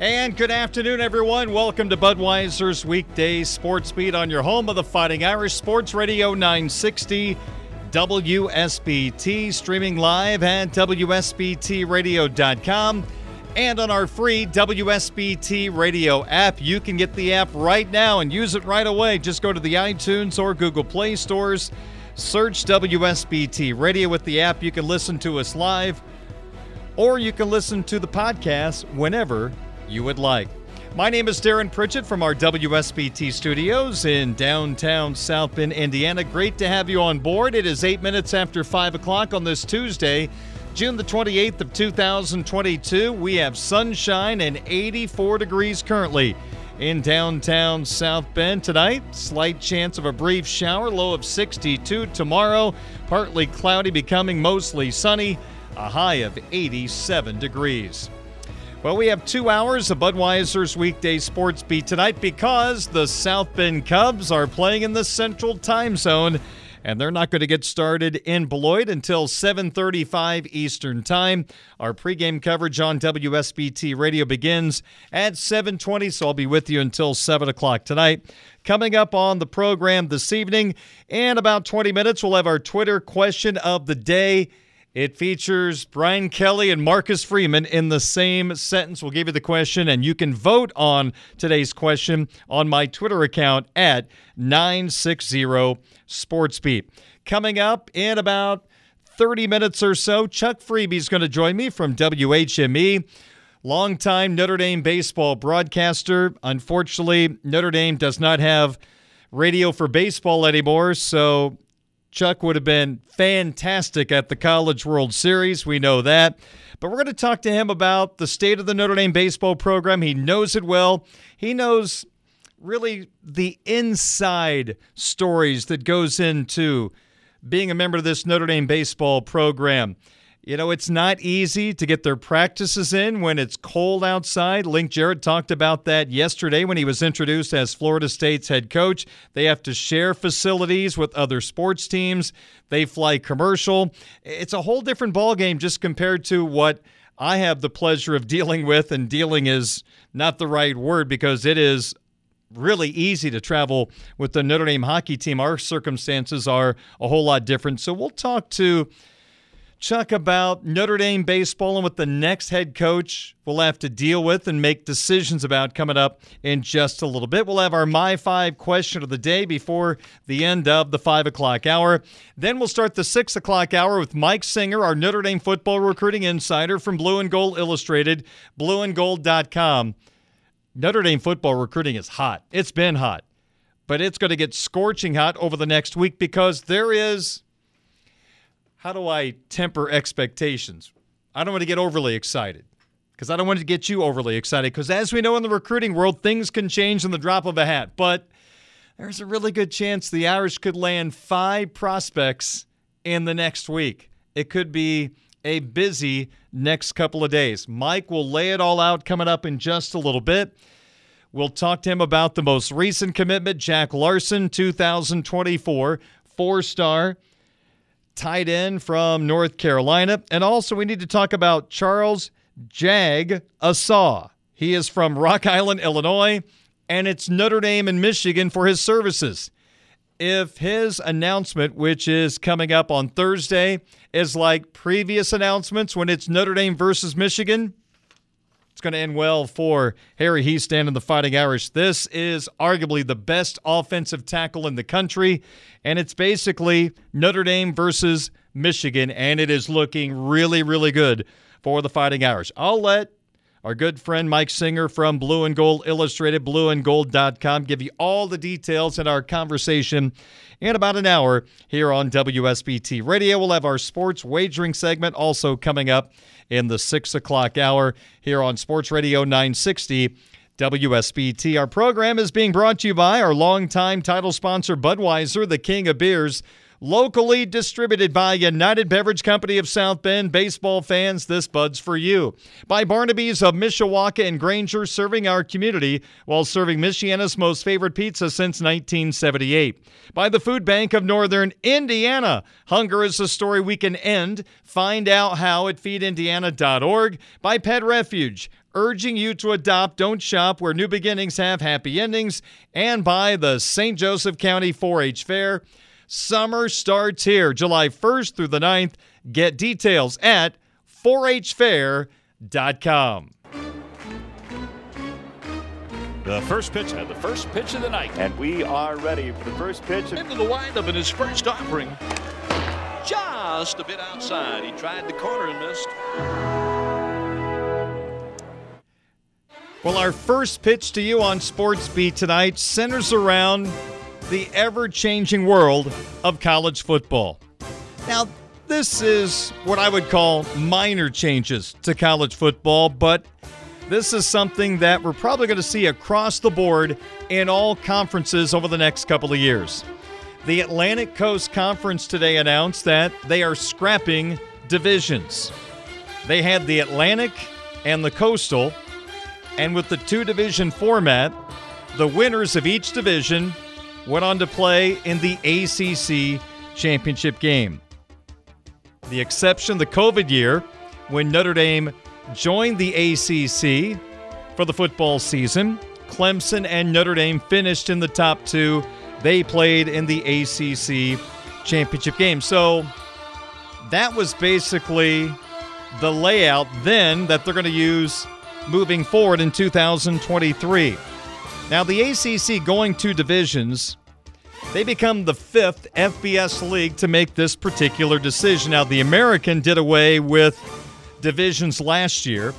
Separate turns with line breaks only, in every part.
And good afternoon, everyone. Welcome to Budweiser's weekday sports beat on your home of the Fighting Irish Sports Radio 960 WSBT, streaming live at WSBTRadio.com and on our free WSBT radio app. You can get the app right now and use it right away. Just go to the iTunes or Google Play stores, search WSBT Radio with the app. You can listen to us live or you can listen to the podcast whenever you would like. My name is Darren Pritchett from our WSBT studios in downtown South Bend, Indiana. Great to have you on board. It is eight minutes after 5 o'clock on this Tuesday, June the 28th of 2022. We have sunshine and 84 degrees currently in downtown South Bend tonight. Slight chance of a brief shower, low of 62 tomorrow. Partly cloudy, becoming mostly sunny, a high of 87 degrees. Well, we have two hours of Budweiser's weekday sports beat tonight because the South Bend Cubs are playing in the Central Time Zone, and they're not going to get started in Beloit until 7:35 Eastern Time. Our pregame coverage on WSBT Radio begins at 7:20, so I'll be with you until 7 o'clock tonight. Coming up on the program this evening, in about 20 minutes, we'll have our Twitter question of the day. It features Brian Kelly and Marcus Freeman in the same sentence. We'll give you the question, and you can vote on today's question on my Twitter account at 960 SportsBeat. Coming up in about 30 minutes or so, Chuck Freeby's going to join me from WHME. Longtime Notre Dame baseball broadcaster. Unfortunately, Notre Dame does not have radio for baseball anymore, so Chuck would have been fantastic at the College World Series. We know that. But we're going to talk to him about the state of the Notre Dame baseball program. He knows it well. He knows really the inside stories that goes into being a member of this Notre Dame baseball program. You know, it's not easy to get their practices in when it's cold outside. Link Jarrett talked about that yesterday when he was introduced as Florida State's head coach. They have to share facilities with other sports teams. They fly commercial. It's a whole different ballgame just compared to what I have the pleasure of dealing with, and dealing is not the right word because it is really easy to travel with the Notre Dame hockey team. Our circumstances are a whole lot different. So we'll talk to Chuck about Notre Dame baseball and what the next head coach will have to deal with and make decisions about coming up in just a little bit. We'll have our My Five question of the day before the end of the five o'clock hour. Then we'll start the six o'clock hour with Mike Singer, our Notre Dame football recruiting insider from Blue and Gold Illustrated, blueandgold.com. Notre Dame football recruiting is hot. It's been hot, but it's going to get scorching hot over the next week because there is how do I temper expectations? I don't want to get overly excited because I don't want to get you overly excited because as we know in the recruiting world, things can change in the drop of a hat. But there's a really good chance the Irish could land five prospects in the next week. It could be a busy next couple of days. Mike will lay it all out coming up in just a little bit. We'll talk to him about the most recent commitment, Jack Larson, 2024, four star tight end from North Carolina. And also, we need to talk about Charles Jag Asaw. He is from Rock Island, Illinois, and it's Notre Dame and Michigan for his services. If his announcement, which is coming up on Thursday, is like previous announcements when it's Notre Dame versus Michigan, going to end well for Harry Hiestand and the Fighting Irish. This is arguably the best offensive tackle in the country, and it's basically Notre Dame versus Michigan, and it is looking really, really good for the Fighting Irish. I'll let Our good friend Mike Singer from Blue and Gold Illustrated, blueandgold.com, give you all the details in our conversation in about an hour here on WSBT Radio. We'll have our sports wagering segment also coming up in the 6 o'clock hour here on Sports Radio 960 WSBT. Our program is being brought to you by our longtime title sponsor, Budweiser, the king of beers. Locally distributed by United Beverage Company of South Bend. Baseball fans, this Bud's for you. By Barnaby's of Mishawaka and Granger, serving our community while serving Michiana's most favorite pizza since 1978. By the Food Bank of Northern Indiana. Hunger is a story we can end. Find out how at feedindiana.org. By Pet Refuge urging you to adopt Don't Shop where new beginnings have happy endings, and by the St. Joseph County 4 H Fair. Summer starts here, July 1st through the 9th. Get details at 4hfair.com.
The first pitch and the first pitch of the night.
And we are ready for the first pitch.
Into the windup in his first offering. Just a bit outside. He tried the corner and missed.
Well, our first pitch to you on Sports Beat tonight centers around the ever changing world of college football. Now, this is what I would call minor changes to college football, but this is something that we're probably going to see across the board in all conferences over the next couple of years. The Atlantic Coast Conference today announced that they are scrapping divisions. They had the Atlantic and the Coastal, and with the two division format, the winners of each division went on to play in the ACC championship game. The exception, the COVID year, when Notre Dame joined the ACC for the football season. Clemson and Notre Dame finished in the top two. They played in the ACC championship game. So that was basically the layout then that they're going to use moving forward in 2023. Now, the ACC going to divisions, they become the fifth FBS league to make this particular decision. Now, the American did away with divisions last year.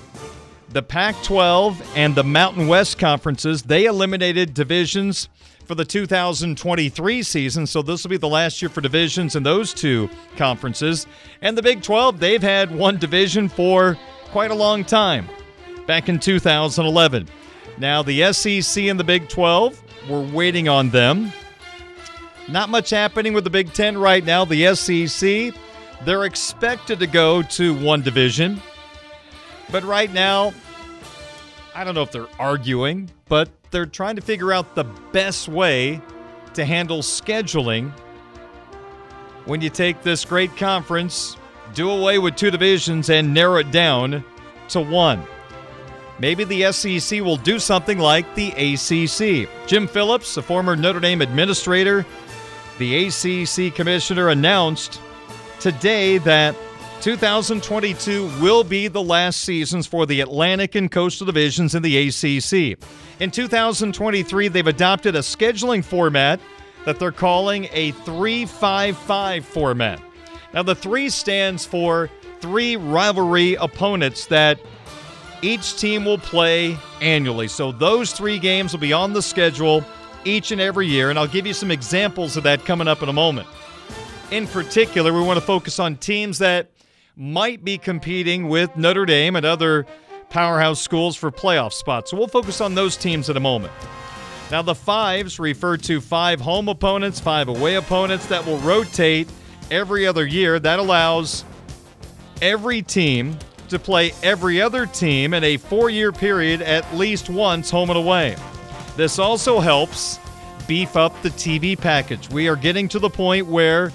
The Pac 12 and the Mountain West conferences, they eliminated divisions for the 2023 season. So this will be the last year for divisions in those two conferences. And the Big 12, they've had one division for quite a long time, back in 2011. Now, the SEC and the Big 12, we're waiting on them. Not much happening with the Big 10 right now. The SEC, they're expected to go to one division. But right now, I don't know if they're arguing, but they're trying to figure out the best way to handle scheduling when you take this great conference, do away with two divisions, and narrow it down to one. Maybe the SEC will do something like the ACC. Jim Phillips, a former Notre Dame administrator, the ACC commissioner, announced today that 2022 will be the last seasons for the Atlantic and Coastal divisions in the ACC. In 2023, they've adopted a scheduling format that they're calling a 355 format. Now, the three stands for three rivalry opponents that each team will play annually. So, those three games will be on the schedule each and every year, and I'll give you some examples of that coming up in a moment. In particular, we want to focus on teams that might be competing with Notre Dame and other powerhouse schools for playoff spots. So we'll focus on those teams in a moment. Now, the fives refer to five home opponents, five away opponents that will rotate every other year. That allows every team to play every other team in a four year period at least once home and away. This also helps beef up the TV package. We are getting to the point where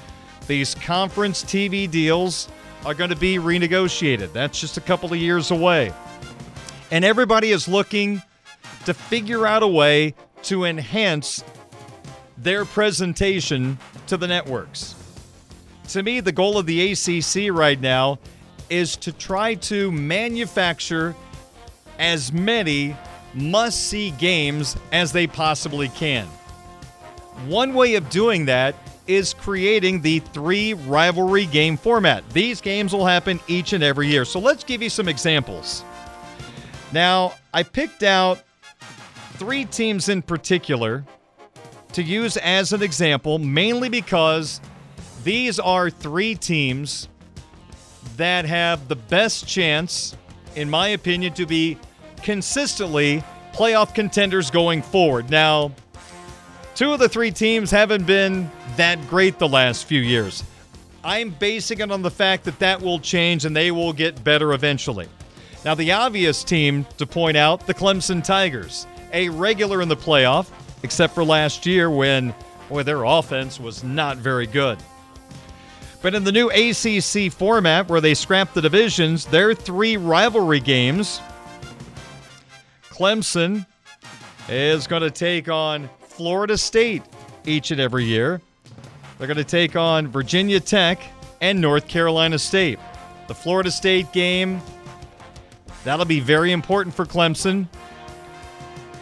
these conference TV deals are going to be renegotiated. That's just a couple of years away. And everybody is looking to figure out a way to enhance their presentation to the networks. To me, the goal of the ACC right now is to try to manufacture as many must see games as they possibly can. One way of doing that is creating the three rivalry game format. These games will happen each and every year. So let's give you some examples. Now, I picked out three teams in particular to use as an example, mainly because these are three teams that have the best chance, in my opinion, to be consistently playoff contenders going forward. Now, two of the three teams haven't been that great the last few years. I'm basing it on the fact that that will change and they will get better eventually. Now, the obvious team to point out the Clemson Tigers, a regular in the playoff, except for last year when, boy, their offense was not very good. But in the new ACC format where they scrapped the divisions, their three rivalry games, Clemson is going to take on Florida State each and every year. They're going to take on Virginia Tech and North Carolina State. The Florida State game, that'll be very important for Clemson.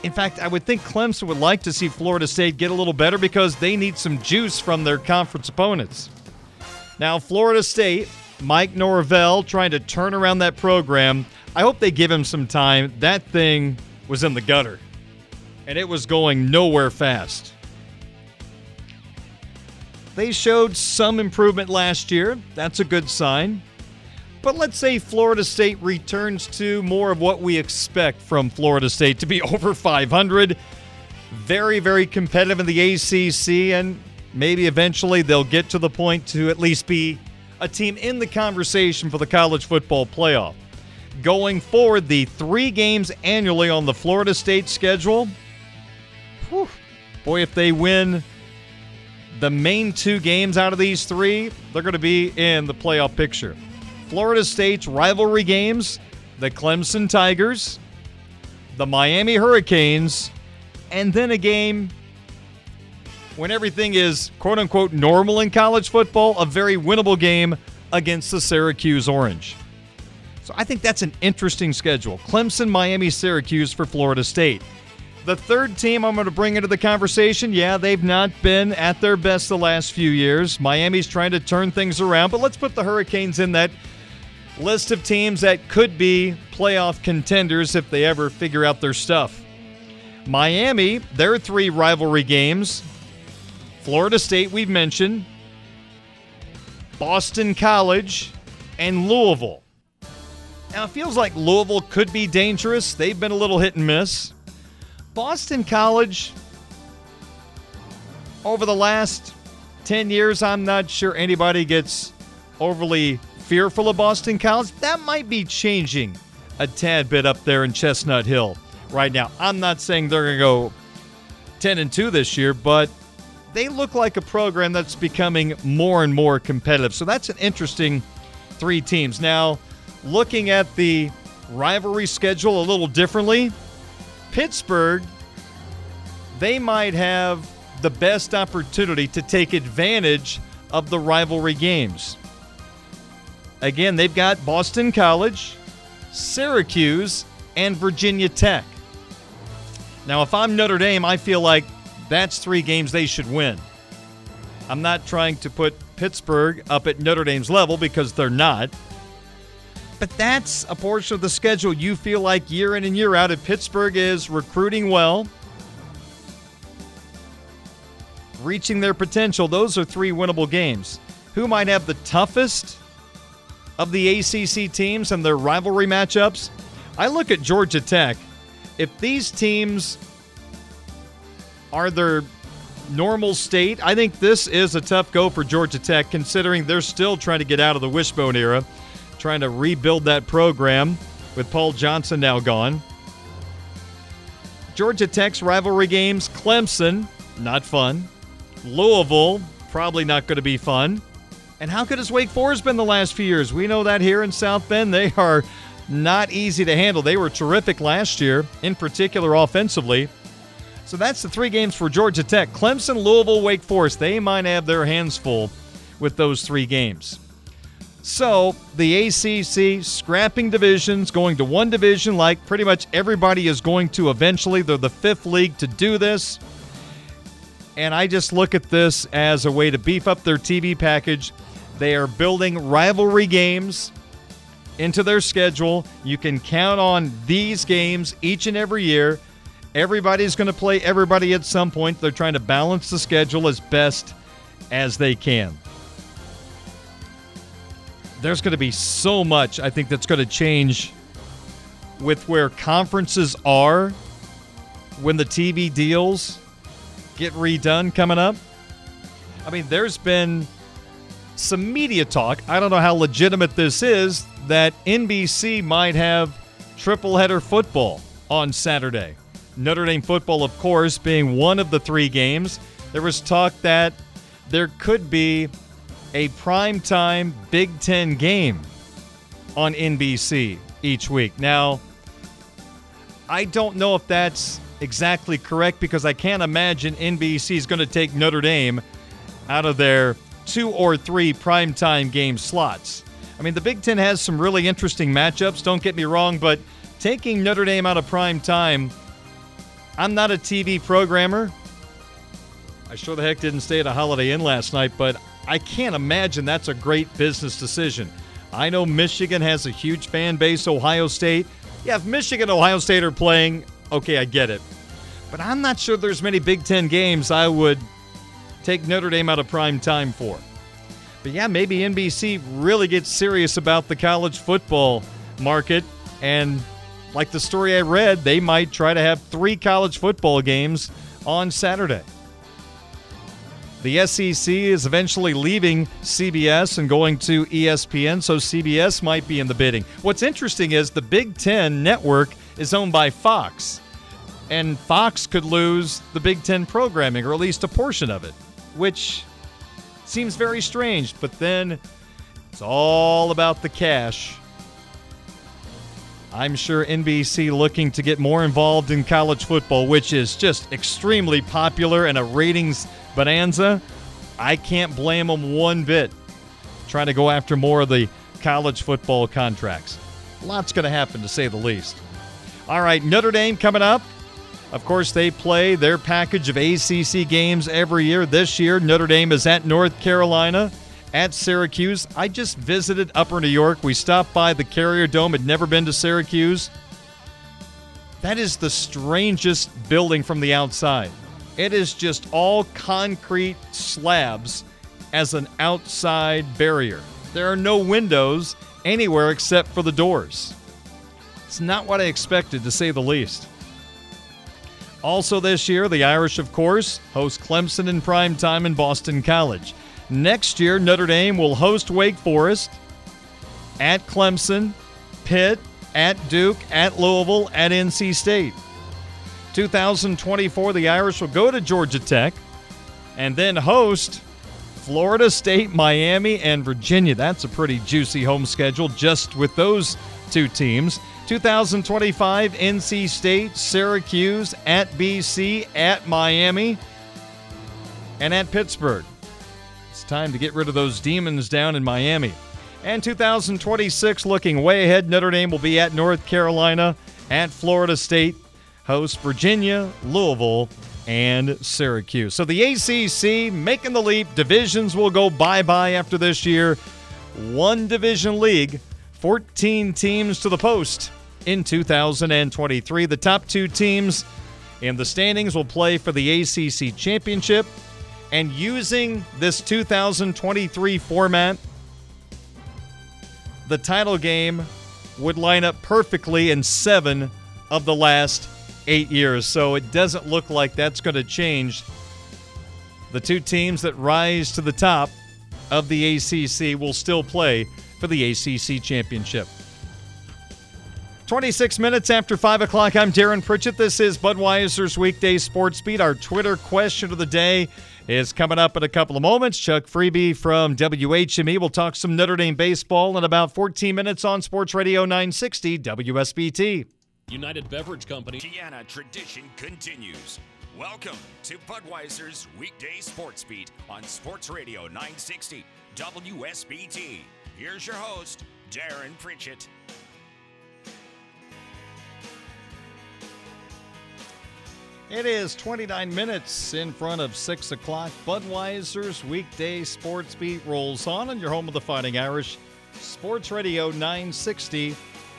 In fact, I would think Clemson would like to see Florida State get a little better because they need some juice from their conference opponents. Now, Florida State, Mike Norvell trying to turn around that program. I hope they give him some time. That thing was in the gutter, and it was going nowhere fast. They showed some improvement last year. That's a good sign. But let's say Florida State returns to more of what we expect from Florida State to be over 500, very, very competitive in the ACC, and maybe eventually they'll get to the point to at least be a team in the conversation for the college football playoff. Going forward, the three games annually on the Florida State schedule. Whew, boy, if they win the main two games out of these three, they're going to be in the playoff picture. Florida State's rivalry games the Clemson Tigers, the Miami Hurricanes, and then a game when everything is quote unquote normal in college football, a very winnable game against the Syracuse Orange. So I think that's an interesting schedule. Clemson, Miami, Syracuse for Florida State. The third team I'm going to bring into the conversation, yeah, they've not been at their best the last few years. Miami's trying to turn things around, but let's put the Hurricanes in that list of teams that could be playoff contenders if they ever figure out their stuff. Miami, their three rivalry games Florida State, we've mentioned, Boston College, and Louisville. Now, it feels like Louisville could be dangerous. They've been a little hit and miss. Boston College, over the last 10 years, I'm not sure anybody gets overly fearful of Boston College. That might be changing a tad bit up there in Chestnut Hill right now. I'm not saying they're going to go 10 and 2 this year, but they look like a program that's becoming more and more competitive. So that's an interesting three teams. Now, looking at the rivalry schedule a little differently, Pittsburgh, they might have the best opportunity to take advantage of the rivalry games. Again, they've got Boston College, Syracuse, and Virginia Tech. Now, if I'm Notre Dame, I feel like that's three games they should win. I'm not trying to put Pittsburgh up at Notre Dame's level because they're not. But that's a portion of the schedule you feel like year in and year out. If Pittsburgh is recruiting well, reaching their potential, those are three winnable games. Who might have the toughest of the ACC teams and their rivalry matchups? I look at Georgia Tech. If these teams are their normal state, I think this is a tough go for Georgia Tech, considering they're still trying to get out of the wishbone era, trying to rebuild that program with Paul Johnson now gone. Georgia Tech's rivalry games Clemson, not fun. Louisville, probably not going to be fun. And how good has Wake Forest been the last few years? We know that here in South Bend, they are not easy to handle. They were terrific last year, in particular offensively. So that's the three games for Georgia Tech. Clemson, Louisville, Wake Forest. They might have their hands full with those three games. So the ACC scrapping divisions, going to one division like pretty much everybody is going to eventually. They're the fifth league to do this. And I just look at this as a way to beef up their TV package. They are building rivalry games into their schedule. You can count on these games each and every year. Everybody's going to play everybody at some point. They're trying to balance the schedule as best as they can. There's going to be so much, I think, that's going to change with where conferences are when the TV deals get redone coming up. I mean, there's been some media talk. I don't know how legitimate this is that NBC might have triple header football on Saturday. Notre Dame football, of course, being one of the three games. There was talk that there could be a primetime Big Ten game on NBC each week. Now, I don't know if that's exactly correct because I can't imagine NBC is going to take Notre Dame out of their two or three primetime game slots. I mean, the Big Ten has some really interesting matchups, don't get me wrong, but taking Notre Dame out of prime time, I'm not a TV programmer. I sure the heck didn't stay at a Holiday Inn last night, but I can't imagine that's a great business decision. I know Michigan has a huge fan base, Ohio State. Yeah, if Michigan and Ohio State are playing, okay, I get it. But I'm not sure there's many Big Ten games I would take Notre Dame out of prime time for. But yeah, maybe NBC really gets serious about the college football market. And like the story I read, they might try to have three college football games on Saturday. The SEC is eventually leaving CBS and going to ESPN, so CBS might be in the bidding. What's interesting is the Big Ten network is owned by Fox, and Fox could lose the Big Ten programming, or at least a portion of it, which seems very strange, but then it's all about the cash. I'm sure NBC looking to get more involved in college football, which is just extremely popular and a ratings bonanza. I can't blame them one bit trying to go after more of the college football contracts. Lots going to happen, to say the least. All right, Notre Dame coming up. Of course, they play their package of ACC games every year. This year, Notre Dame is at North Carolina, at Syracuse. I just visited Upper New York. We stopped by the Carrier Dome, had never been to Syracuse. That is the strangest building from the outside. It is just all concrete slabs as an outside barrier. There are no windows anywhere except for the doors. It's not what I expected, to say the least. Also, this year, the Irish, of course, host Clemson in prime time in Boston College. Next year, Notre Dame will host Wake Forest at Clemson, Pitt, at Duke, at Louisville, at NC State. 2024, the Irish will go to Georgia Tech and then host Florida State, Miami, and Virginia. That's a pretty juicy home schedule just with those two teams. 2025, NC State, Syracuse, at BC, at Miami, and at Pittsburgh. Time to get rid of those demons down in Miami. And 2026, looking way ahead, Notre Dame will be at North Carolina, at Florida State, host Virginia, Louisville, and Syracuse. So the ACC making the leap. Divisions will go bye bye after this year. One division league, 14 teams to the post in 2023. The top two teams in the standings will play for the ACC championship. And using this 2023 format, the title game would line up perfectly in seven of the last eight years. So it doesn't look like that's going to change. The two teams that rise to the top of the ACC will still play for the ACC championship. 26 minutes after 5 o'clock, I'm Darren Pritchett. This is Budweiser's Weekday Sports Beat. Our Twitter question of the day is coming up in a couple of moments. Chuck Freeby from WHME will talk some Notre Dame baseball in about 14 minutes on Sports Radio 960 WSBT.
United Beverage Company.
Indiana tradition continues. Welcome to Budweiser's Weekday Sports Beat on Sports Radio 960 WSBT. Here's your host, Darren Pritchett.
It is 29 minutes in front of 6 o'clock. Budweiser's weekday sports beat rolls on, and your home of the Fighting Irish Sports Radio 960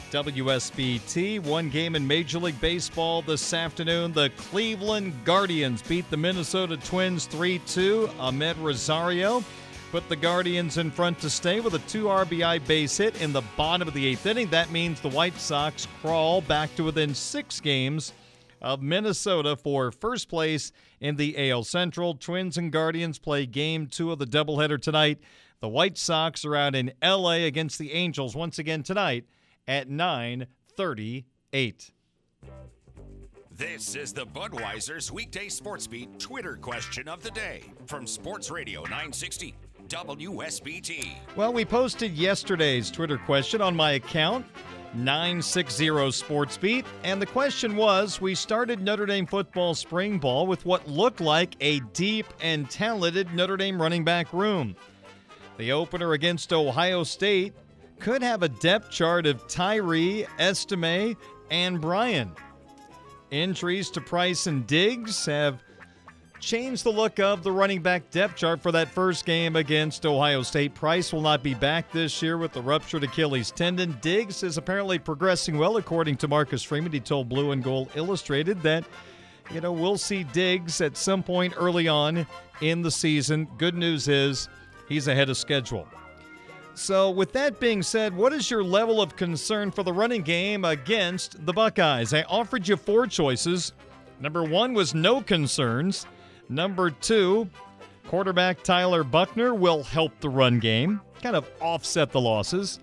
WSBT. One game in Major League Baseball this afternoon. The Cleveland Guardians beat the Minnesota Twins 3 2. Amed Rosario put the Guardians in front to stay with a two RBI base hit in the bottom of the eighth inning. That means the White Sox crawl back to within six games of Minnesota for first place in the AL Central. Twins and Guardians play game two of the doubleheader tonight. The White Sox are out in LA against the Angels once again tonight at 9:38.
This is the Budweiser's weekday sports beat Twitter question of the day from Sports Radio 960 WSBT.
Well, we posted yesterday's Twitter question on my account, 960 SportsBeat, and the question was we started Notre Dame football spring ball with what looked like a deep and talented Notre Dame running back room. The opener against Ohio State could have a depth chart of Tyree, Estime, and Brian. Injuries to Price and Diggs have changed the look of the running back depth chart for that first game against Ohio State. Price will not be back this year with the ruptured Achilles tendon. Diggs is apparently progressing well, according to Marcus Freeman. He told Blue and Gold Illustrated that, you know, we'll see Diggs at some point early on in the season. Good news is he's ahead of schedule. So, with that being said, what is your level of concern for the running game against the Buckeyes? I offered you four choices. Number one was no concerns. Number two, quarterback Tyler Buchner will help the run game, kind of offset the losses.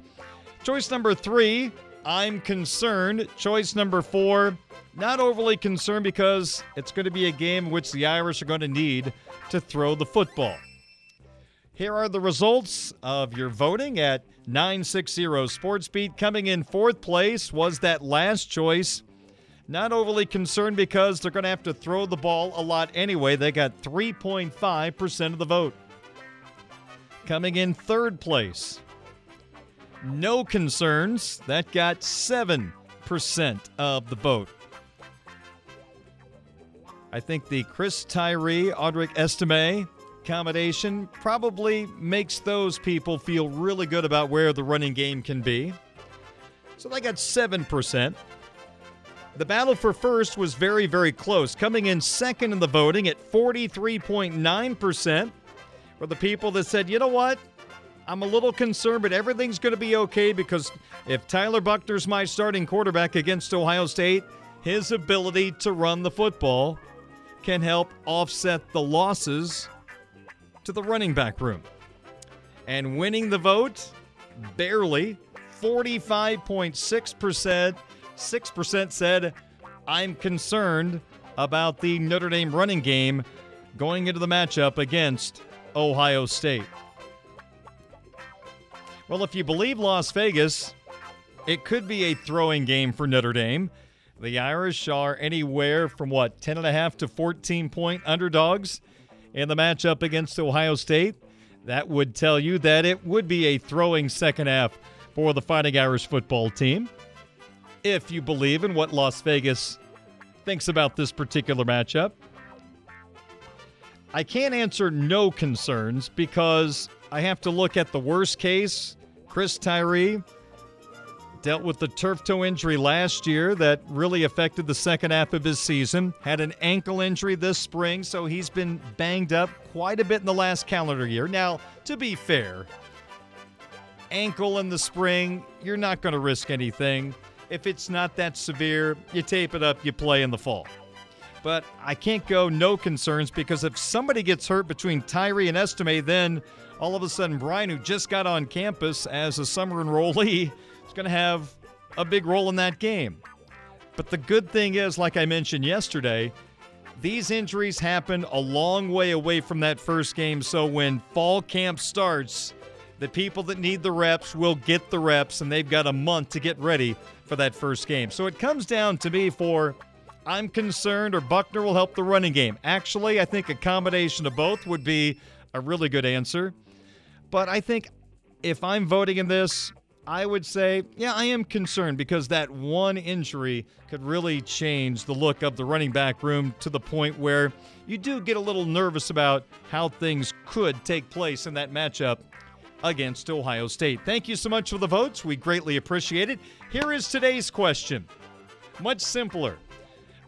Choice number three, I'm concerned. Choice number four, not overly concerned because it's going to be a game which the Irish are going to need to throw the football. Here are the results of your voting at 960 SportsBeat. Coming in fourth place was that last choice. Not overly concerned because they're going to have to throw the ball a lot anyway. They got 3.5% of the vote. Coming in third place, no concerns. That got 7% of the vote. I think the Chris Tyree, Audric Estime combination probably makes those people feel really good about where the running game can be. So they got 7%. The battle for first was very, very close, coming in second in the voting at 43.9% were the people that said, you know what? I'm a little concerned, but everything's going to be okay because if Tyler Buchner's my starting quarterback against Ohio State, his ability to run the football can help offset the losses to the running back room. And winning the vote, barely 45.6%. 6% said, I'm concerned about the Notre Dame running game going into the matchup against Ohio State. Well, if you believe Las Vegas, it could be a throwing game for Notre Dame. The Irish are anywhere from what, 10.5 to 14 point underdogs in the matchup against Ohio State. That would tell you that it would be a throwing second half for the Fighting Irish football team. If you believe in what Las Vegas thinks about this particular matchup, I can't answer no concerns because I have to look at the worst case. Chris Tyree dealt with the turf toe injury last year that really affected the second half of his season. Had an ankle injury this spring, so he's been banged up quite a bit in the last calendar year. Now, to be fair, ankle in the spring, you're not going to risk anything. If it's not that severe, you tape it up, you play in the fall. But I can't go no concerns because if somebody gets hurt between Tyree and Estime, then all of a sudden Brian, who just got on campus as a summer enrollee, is going to have a big role in that game. But the good thing is, like I mentioned yesterday, these injuries happen a long way away from that first game. So when fall camp starts, the people that need the reps will get the reps, and they've got a month to get ready for that first game. So it comes down to me for I'm concerned or Buchner will help the running game. Actually, I think a combination of both would be a really good answer. But I think if I'm voting in this, I would say, yeah, I am concerned because that one injury could really change the look of the running back room to the point where you do get a little nervous about how things could take place in that matchup against Ohio State. Thank you so much for the votes. We greatly appreciate it. Here is today's question. Much simpler.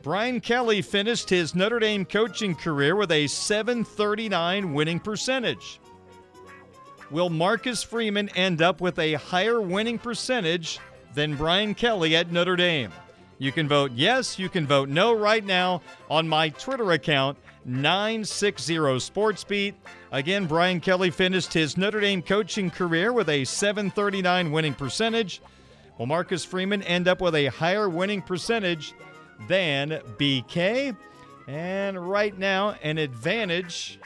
Brian Kelly finished his Notre Dame coaching career with a 739 winning percentage. Will Marcus Freeman end up with a higher winning percentage than Brian Kelly at Notre Dame? You can vote yes, you can vote no right now on my Twitter account, 960 SportsBeat. Again, Brian Kelly finished his Notre Dame coaching career with a 739 winning percentage. Will Marcus Freeman end up with a higher winning percentage than BK? And right now, an advantage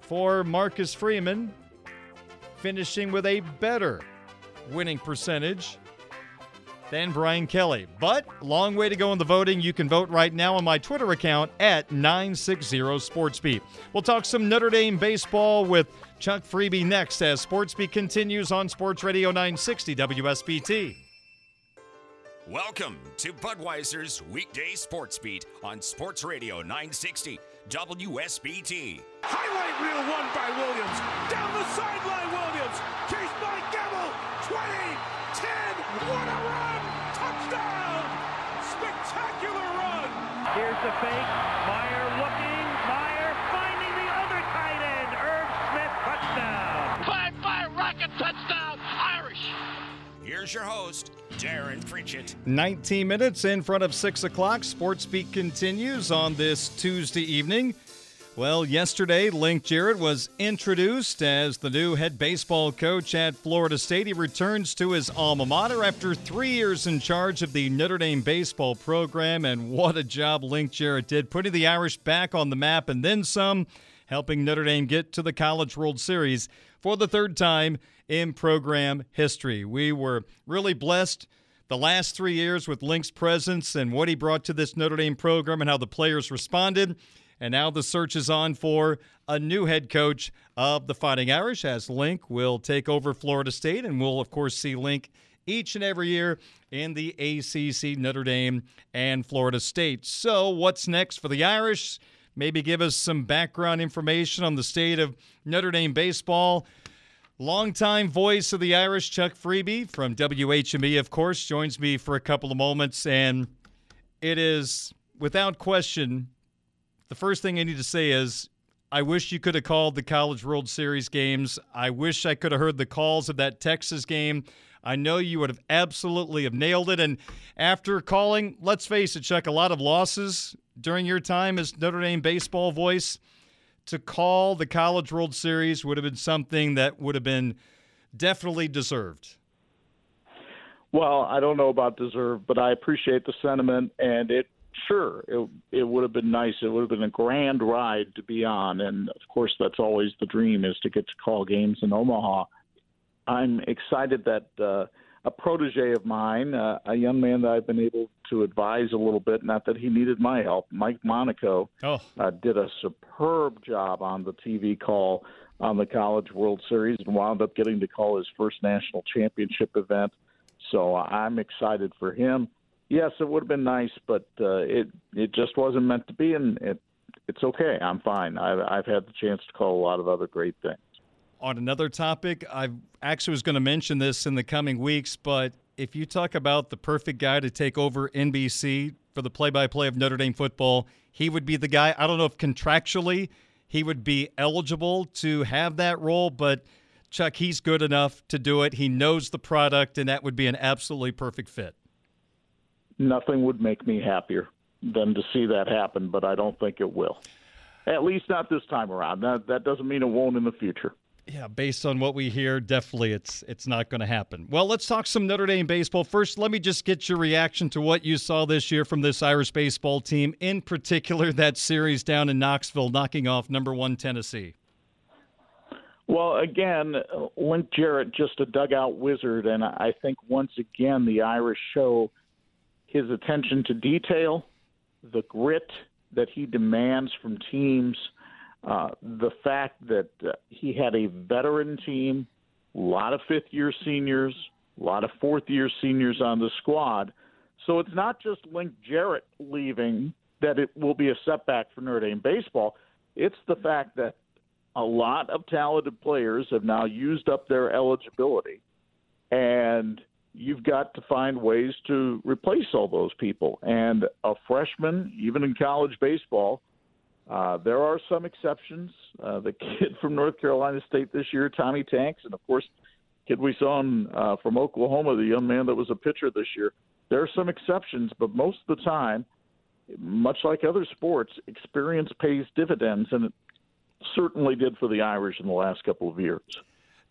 for Marcus Freeman, finishing with a better winning percentage than Brian Kelly. But long way to go in the voting. You can vote right now on my Twitter account at 960 SportsBeat. We'll talk some Notre Dame baseball with Chuck Freeby next as SportsBeat continues on Sports Radio 960 WSBT.
Welcome to Budweiser's weekday sports beat on Sports Radio 960 WSBT.
Highlight reel won by Williams. Down the sideline, Williams. Chased by
Here's the fake. Meyer looking. Meyer finding the other tight end. Irv Smith touchdown.
Five, five, rocket touchdown, Irish.
Here's your host, Darren Pritchett.
19 minutes in front of 6 o'clock. Sports Beat continues on this Tuesday evening. Well, yesterday, Link Jarrett was introduced as the new head baseball coach at Florida State. He returns to his alma mater after three years in charge of the Notre Dame baseball program. And what a job Link Jarrett did, putting the Irish back on the map and then some, helping Notre Dame get to the College World Series for the third time in program history. We were really blessed the last three years with Link's presence and what he brought to this Notre Dame program and how the players responded. And now the search is on for a new head coach of the Fighting Irish as Link will take over Florida State. And we'll, of course, see Link each and every year in the ACC, Notre Dame, and Florida State. So, what's next for the Irish? Maybe give us some background information on the state of Notre Dame baseball. Longtime voice of the Irish, Chuck Freeby from WHME, of course, joins me for a couple of moments. And it is, without question, the first thing I need to say is I wish you could have called the College World Series games. I wish I could have heard the calls of that Texas game. I know you would have absolutely have nailed it. And after calling, let's face it, Chuck, a lot of losses during your time as Notre Dame baseball voice to call the College World Series would have been something that would have been definitely deserved.
Well, I don't know about deserved, but I appreciate the sentiment, and it sure it it would have been nice. It would have been a grand ride to be on, and of course that's always the dream is to get to call games in Omaha. I'm excited that uh, a protege of mine, uh, a young man that I've been able to advise a little bit, not that he needed my help, Mike Monaco,
Oh,
uh, did a superb job on the TV call on the College World Series and wound up getting to call his first national championship event. So I'm excited for him. Yes, it would have been nice, but uh, it it just wasn't meant to be, and it it's okay. I'm fine. I've I've had the chance to call a lot of other great things.
on another topic, I actually was going to mention this in the coming weeks, but if you talk about the perfect guy to take over NBC for the play by play of Notre Dame football, he would be the guy. I don't know if contractually he would be eligible to have that role, but Chuck, he's good enough to do it. He knows the product, and that would be an absolutely perfect fit.
Nothing would make me happier than to see that happen, but I don't think it will. At least not this time around. That that doesn't mean it won't in the future.
Yeah, based on what we hear, definitely it's it's not going to happen. Well, let's talk some Notre Dame baseball. First, let me just get your reaction to what you saw this year from this Irish baseball team, in particular that series down in Knoxville knocking off number 1 Tennessee.
Well, again, Link Jarrett just a dugout wizard, and I think once again the Irish show his attention to detail, the grit that he demands from teams, uh, the fact that uh, he had a veteran team, a lot of fifth-year seniors, a lot of fourth-year seniors on the squad. So it's not just Link Jarrett leaving that it will be a setback for Notre Dame baseball. It's the fact that a lot of talented players have now used up their eligibility, and you've got to find ways to replace all those people. And a freshman, even in college baseball, uh, there are some exceptions. Uh, the kid from North Carolina State this year, Tommy Tanks, and of course, kid we saw him, uh, from Oklahoma, the young man that was a pitcher this year. There are some exceptions, but most of the time, much like other sports, experience pays dividends, and it certainly did for the Irish in the last couple of years.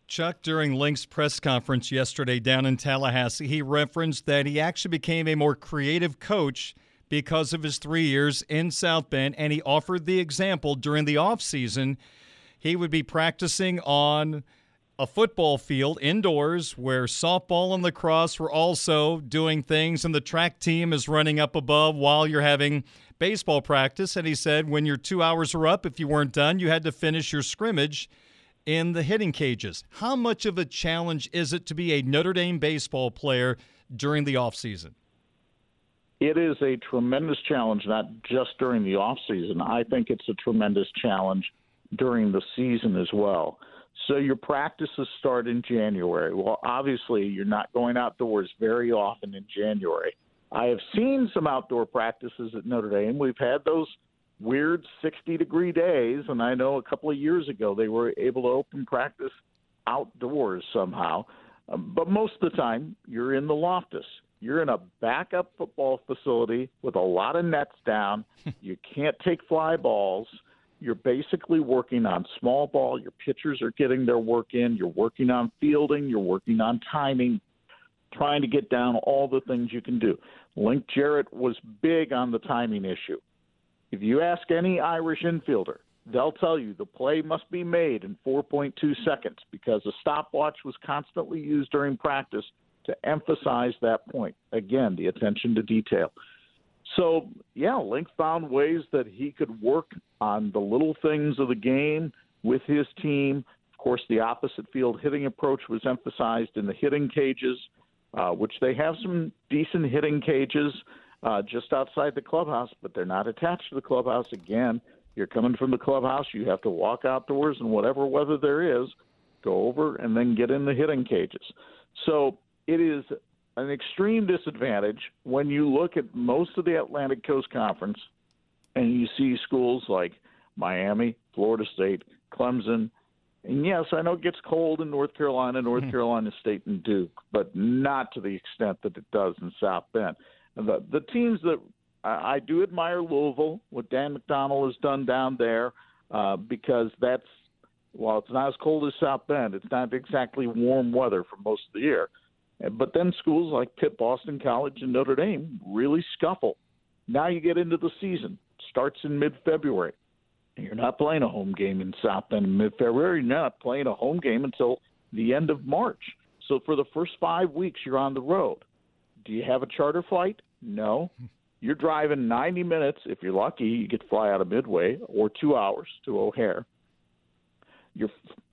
Chuck, during Link's press conference yesterday down in Tallahassee, he referenced that he actually became a more creative coach because of his three years in South Bend, and he offered the example during the offseason. He would be practicing on a football field indoors where softball and lacrosse were also doing things, and the track team is running up above while you're having baseball practice. And he said when your two hours were up, if you weren't done, you had to finish your scrimmage in the hitting cages. How much of a challenge is it to be a Notre Dame baseball player during the offseason?
It is a tremendous challenge, not just during the offseason. I think it's a tremendous challenge during the season as well. So your practices start in January. Well, obviously, you're not going outdoors very often in January. I have seen some outdoor practices at Notre Dame. We've had those weird 60 degree days, and I know a couple of years ago they were able to open practice outdoors somehow. Um, but most of the time, you're in the Loftus. You're in a backup football facility with a lot of nets down. you can't take fly balls you're basically working on small ball. Your pitchers are getting their work in. You're working on fielding. You're working on timing, trying to get down all the things you can do. Link Jarrett was big on the timing issue. If you ask any Irish infielder, they'll tell you the play must be made in 4.2 seconds because a stopwatch was constantly used during practice to emphasize that point. Again, the attention to detail. So, yeah, Link found ways that he could work on the little things of the game with his team. Of course, the opposite field hitting approach was emphasized in the hitting cages, uh, which they have some decent hitting cages uh, just outside the clubhouse, but they're not attached to the clubhouse. Again, you're coming from the clubhouse, you have to walk outdoors in whatever weather there is, go over, and then get in the hitting cages. So it is an extreme disadvantage when you look at most of the Atlantic Coast Conference and you see schools like Miami, Florida State, Clemson. And yes, I know it gets cold in North Carolina, North mm-hmm. Carolina State, and Duke, but not to the extent that it does in South Bend. The, the teams that I, I do admire Louisville, what Dan McDonnell has done down there, uh, because that's, while it's not as cold as South Bend, it's not exactly warm weather for most of the year. But then schools like Pitt, Boston College, and Notre Dame really scuffle. Now you get into the season, starts in mid February. You're not playing a home game in South Bend in mid February. You're not playing a home game until the end of March. So for the first five weeks, you're on the road. Do you have a charter flight? No. You're driving 90 minutes. If you're lucky, you get to fly out of Midway or two hours to O'Hare. You're,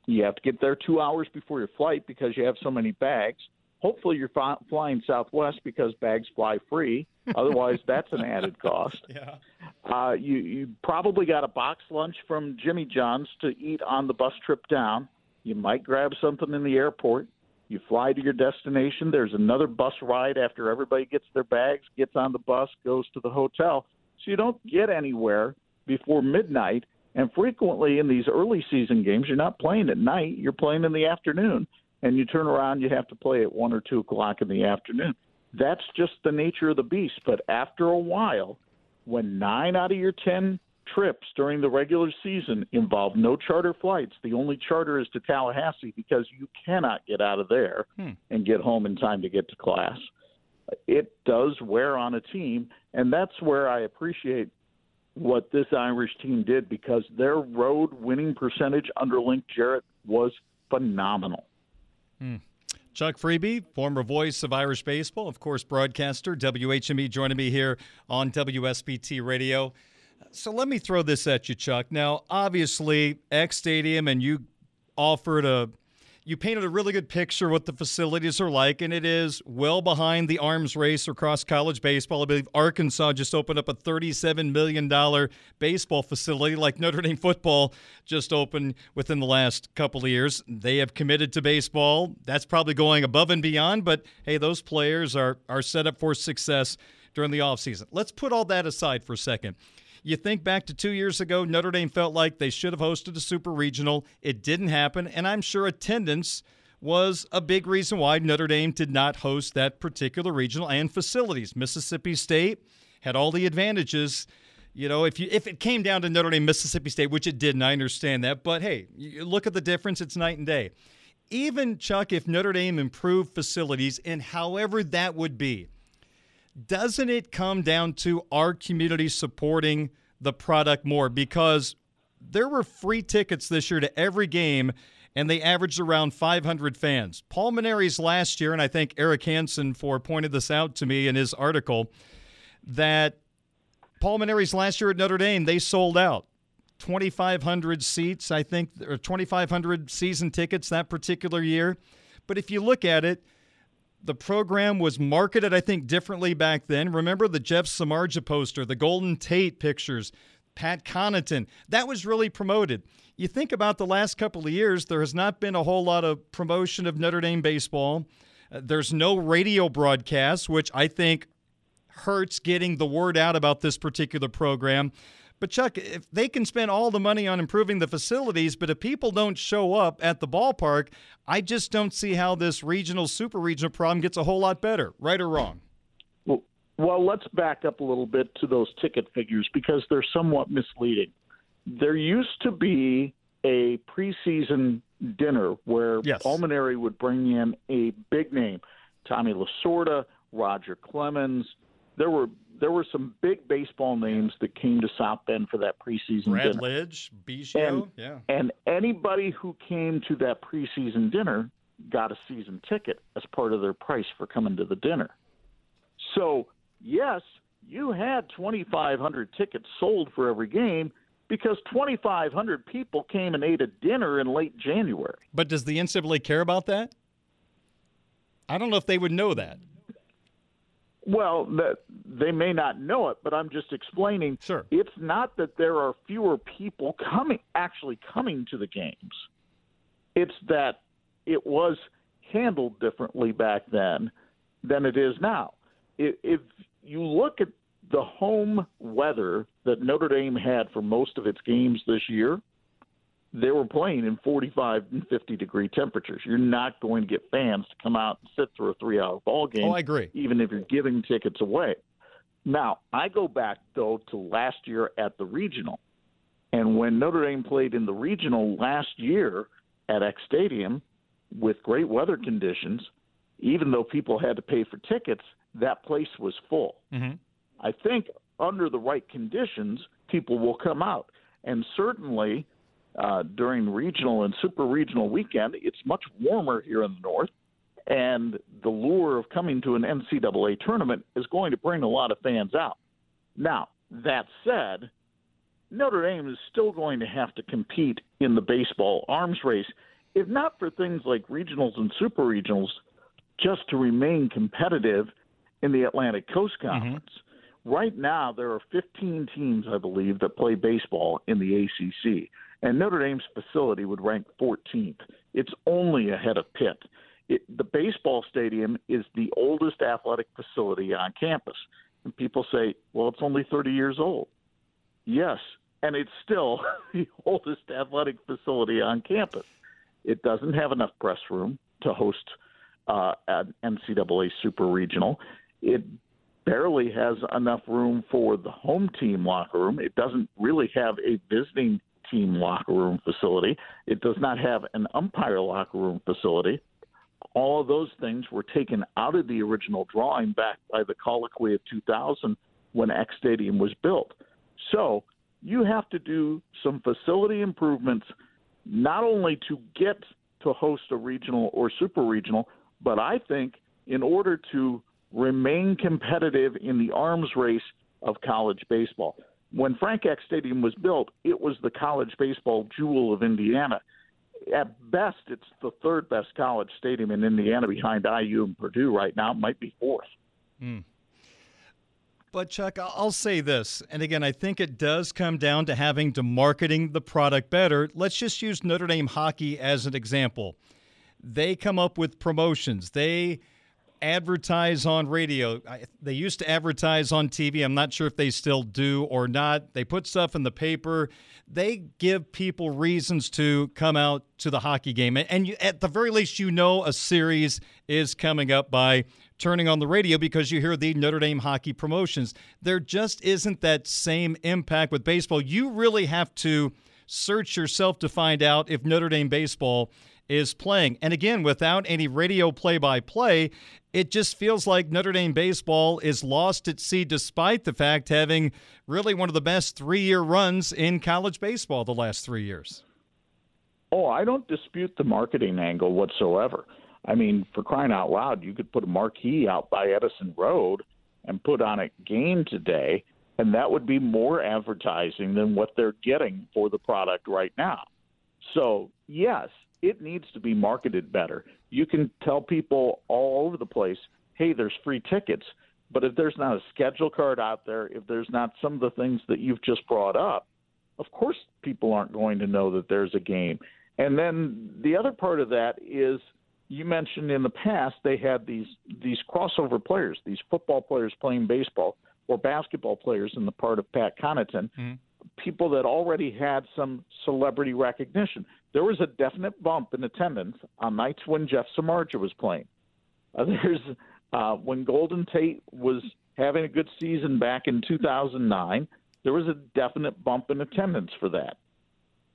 you have to get there two hours before your flight because you have so many bags. Hopefully, you're fi- flying Southwest because bags fly free. Otherwise, that's an added cost.
Yeah.
Uh, you you probably got a box lunch from Jimmy John's to eat on the bus trip down. You might grab something in the airport. You fly to your destination. There's another bus ride after everybody gets their bags, gets on the bus, goes to the hotel. So you don't get anywhere before midnight. And frequently in these early season games, you're not playing at night. You're playing in the afternoon and you turn around, you have to play at one or two o'clock in the afternoon. That's just the nature of the beast. But after a while, when nine out of your ten trips during the regular season involve no charter flights, the only charter is to Tallahassee because you cannot get out of there hmm. and get home in time to get to class. It does wear on a team, and that's where I appreciate what this Irish team did because their road winning percentage under Link Jarrett was phenomenal.
Hmm. Chuck Freeby, former voice of Irish baseball, of course, broadcaster, WHME, joining me here on WSBT Radio. So let me throw this at you, Chuck. Now, obviously, Eck Stadium, and you offered a you painted a really good picture what the facilities are like, and it is well behind the arms race across college baseball. I believe Arkansas just opened up a $37 million baseball facility, like Notre Dame football just opened within the last couple of years. They have committed to baseball. That's probably going above and beyond, but hey, those players are, are set up for success during the offseason. Let's put all that aside for a second. You think back to two years ago, Notre Dame felt like they should have hosted a super regional. It didn't happen, and I'm sure attendance was a big reason why Notre Dame did not host that particular regional and facilities. Mississippi State had all the advantages. You know, if you if it came down to Notre Dame, Mississippi State, which it didn't, I understand that. But hey, look at the difference; it's night and day. Even Chuck, if Notre Dame improved facilities, and however that would be, doesn't it come down to our community supporting the product more? Because there were free tickets this year to every game, and they averaged around 500 fans. Paul last year, and I think Eric Hansen for pointed this out to me in his article, that Paul last year at Notre Dame, they sold out. 2,500 seats, I think, or 2,500 season tickets that particular year. But if you look at it, the program was marketed, I think, differently back then. Remember the Jeff Samardzija poster, the Golden Tate pictures, Pat Connaughton. That was really promoted. You think about the last couple of years, there has not been a whole lot of promotion of Notre Dame baseball. Uh, there's no radio broadcast, which I think hurts getting the word out about this particular program. But Chuck, if they can spend all the money on improving the facilities, but if people don't show up at the ballpark, I just don't see how this regional, super regional problem gets a whole lot better, right or wrong.
Well, well, let's back up a little bit to those ticket figures because they're somewhat misleading. There used to be a preseason dinner where
yes.
Would bring in a big name, Tommy Lasorda, Roger Clemens. There were there were some big baseball names that came to South Bend for that preseason
Brad
dinner.
Lidge, Biggio,
and,
yeah.
And anybody who came to that preseason dinner got a season ticket as part of their price for coming to the dinner. So, yes, you had 2,500 tickets sold for every game because 2,500 people came and ate a dinner in late January.
But does the NCAA care about that? I don't know if they would know that.
Well, they may not know it, but I'm just explaining.
Sure.
It's not that there are fewer people coming, actually coming to the games. It's that it was handled differently back then than it is now. If you look at the home weather that Notre Dame had for most of its games this year, they were playing in 45 and 50 degree temperatures. You're not going to get fans to come out and sit through a three hour ball game.
Oh, I agree.
Even if you're giving tickets away. Now, I go back, though, to last year at the regional. And when Notre Dame played in the regional last year at Eck Stadium with great weather conditions, even though people had to pay for tickets, that place was full.
Mm-hmm.
I think under the right conditions, people will come out. And certainly, uh, during regional and super regional weekend, it's much warmer here in the north, and the lure of coming to an NCAA tournament is going to bring a lot of fans out. Now, that said, Notre Dame is still going to have to compete in the baseball arms race, if not for things like regionals and super regionals, just to remain competitive in the Atlantic Coast Conference. Mm-hmm. Right now, there are 15 teams, I believe, that play baseball in the ACC and Notre Dame's facility would rank 14th. It's only ahead of Pitt. It, the baseball stadium is the oldest athletic facility on campus. And people say, well, it's only 30 years old. Yes, and it's still the oldest athletic facility on campus. It doesn't have enough press room to host uh, an NCAA Super Regional. It barely has enough room for the home team locker room. It doesn't really have a visiting team locker room facility. It does not have an umpire locker room facility. All of those things were taken out of the original drawing back by the colloquy of 2000 when Eck Stadium was built. So you have to do some facility improvements, not only to get to host a regional or super regional, but I think in order to remain competitive in the arms race of college baseball when Frank Eck Stadium was built, it was the college baseball jewel of Indiana. at best, it's the third best college stadium in Indiana behind IU and Purdue right now. It might be fourth.
Mm. But Chuck, I'll say this, and again, I think it does come down to having to marketing the product better. Let's just use Notre Dame hockey as an example. They come up with promotions. They advertise on radio. They used to advertise on TV. I'm not sure if they still do or not. They put stuff in the paper. They give people reasons to come out to the hockey game. And you, at the very least, you know a series is coming up by turning on the radio because you hear the Notre Dame hockey promotions. There just isn't that same impact with baseball. You really have to search yourself to find out if Notre Dame baseball is playing. And again, without any radio play by play, it just feels like Notre Dame baseball is lost at sea despite the fact having really one of the best three year runs in college baseball the last three years.
Oh, I don't dispute the marketing angle whatsoever. I mean, for crying out loud, you could put a marquee out by Edison Road and put on a game today, and that would be more advertising than what they're getting for the product right now. So, yes, it needs to be marketed better. You can tell people all over the place, hey, there's free tickets. But if there's not a schedule card out there, if there's not some of the things that you've just brought up, of course people aren't going to know that there's a game. And then the other part of that is you mentioned in the past they had these these crossover players, these football players playing baseball or basketball players in the part of Pat Connaughton, mm-hmm. People that already had some celebrity recognition there was a definite bump in attendance on nights when Jeff Samardzija was playing. Uh, there's uh, when Golden Tate was having a good season back in 2009. There was a definite bump in attendance for that.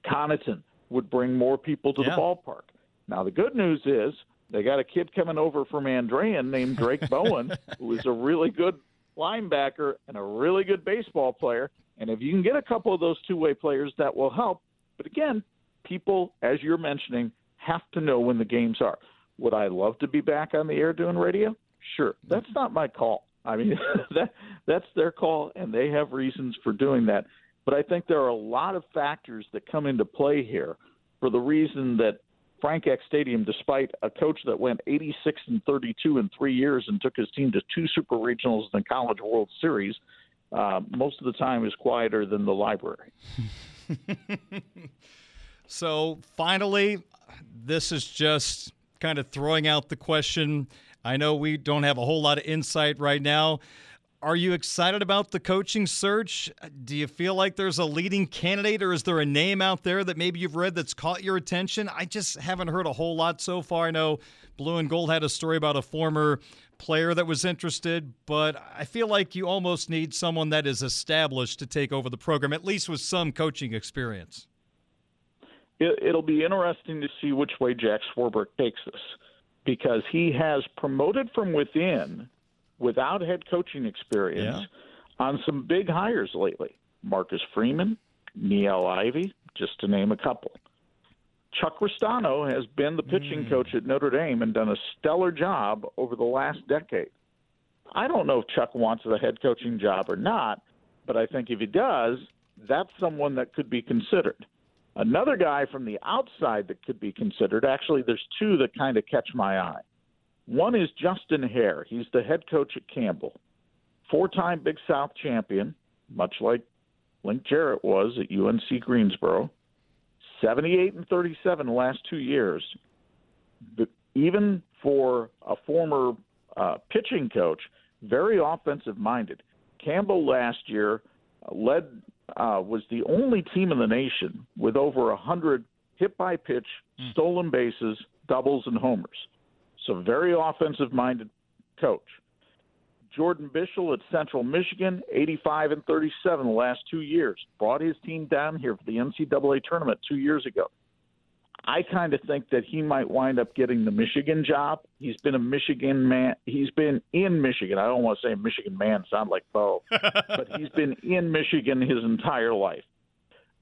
Connaughton would bring more people to yeah. the ballpark. Now the good news is they got a kid coming over from Andrean named Drayk Bowen, who is a really good linebacker and a really good baseball player. And if you can get a couple of those two-way players, that will help. But again, people, as you're mentioning, have to know when the games are. Would I love to be back on the air doing radio? Sure. That's not my call. I mean, that that's their call, and they have reasons for doing that. But I think there are a lot of factors that come into play here for the reason that Frank Eck Stadium, despite a coach that went 86 and 32 in three years and took his team to two Super Regionals and the College World Series, uh, most of the time is quieter than the library.
So finally, this is just kind of throwing out the question. I know we don't have a whole lot of insight right now. Are you excited about the coaching search? Do you feel like there's a leading candidate, or is there a name out there that maybe you've read that's caught your attention? I just haven't heard a whole lot so far. I know Blue and Gold had a story about a former player that was interested, but I feel like you almost need someone that is established to take over the program, at least with some coaching experience
it, will be interesting to see which way Jack Swarbrick takes this because he has promoted from within without head coaching experience yeah. on some big hires lately. Marcus Freeman, Niele Ivey, just to name a couple. Chuck Ristano has been the pitching mm. coach at Notre Dame and done a stellar job over the last decade. I don't know if Chuck wants a head coaching job or not, but I think if he does, that's someone that could be considered. Another guy from the outside that could be considered, actually, there's two that kind of catch my eye. One is Justin Haire. He's the head coach at Campbell, four time Big South champion, much like Link Jarrett was at UNC Greensboro. 78 and 37 the last two years. But even for a former uh, pitching coach, very offensive minded. Campbell last year led uh, was the only team in the nation with over a hundred hit by pitch, mm. stolen bases, doubles, and homers. So very offensive minded coach. Jordan Bischel at Central Michigan, 85 and 37 the last two years. Brought his team down here for the NCAA tournament two years ago. I kind of think that he might wind up getting the Michigan job. He's been a Michigan man. He's been in Michigan. I don't want to say Michigan man, sound like Bo, but he's been in Michigan his entire life.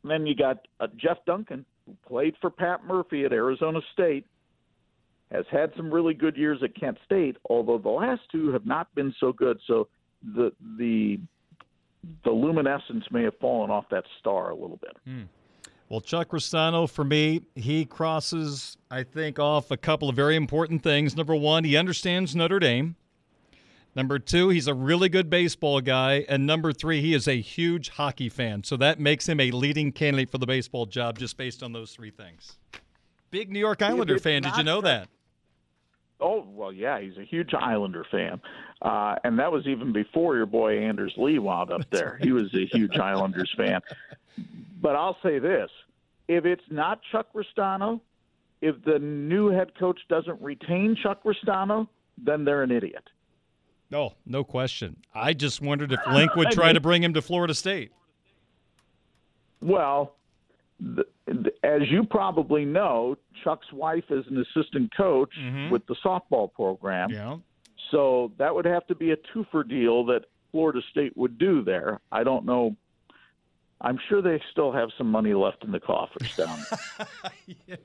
And then you got uh, Jeff Duncan, who played for Pat Murphy at Arizona State, has had some really good years at Kent State, although the last two have not been so good. So the the the luminescence may have fallen off that star a little bit.
Hmm. Well, Chuck Ristano, for me, he crosses, I think, off a couple of very important things. Number one, he understands Notre Dame. Number two, he's a really good baseball guy. And number three, he is a huge hockey fan. So that makes him a leading candidate for the baseball job just based on those three things. Big New York Islander fan. Did you know that?
Oh, well, yeah, he's a huge Islander fan. Uh, and that was even before your boy Anders Lee wound up there. He was a huge Islanders fan. But I'll say this if it's not Chuck Ristano, if the new head coach doesn't retain Chuck Ristano, then they're an idiot.
No, no question. I just wondered if Link would try to bring him to Florida State.
Well, as you probably know, Chuck's wife is an assistant coach mm-hmm. with the softball program.
Yeah.
So that would have to be a twofer deal that Florida State would do there. I don't know I'm sure they still have some money left in the coffers down
yeah.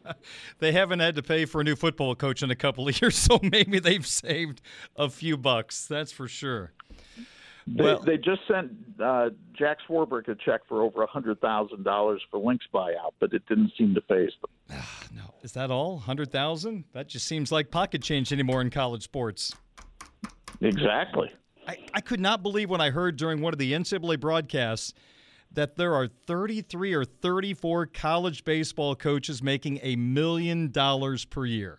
They haven't had to pay for a new football coach in a couple of years, so maybe they've saved a few bucks. That's for sure.
They, well, they just sent uh, Jack Swarbrick a check for over a hundred thousand dollars for Link's buyout, but it didn't seem to phase them.
no, is that all? Hundred thousand? That just seems like pocket change anymore in college sports.
Exactly.
I, I could not believe when I heard during one of the NCAA broadcasts that there are 33 or 34 college baseball coaches making a million dollars per year.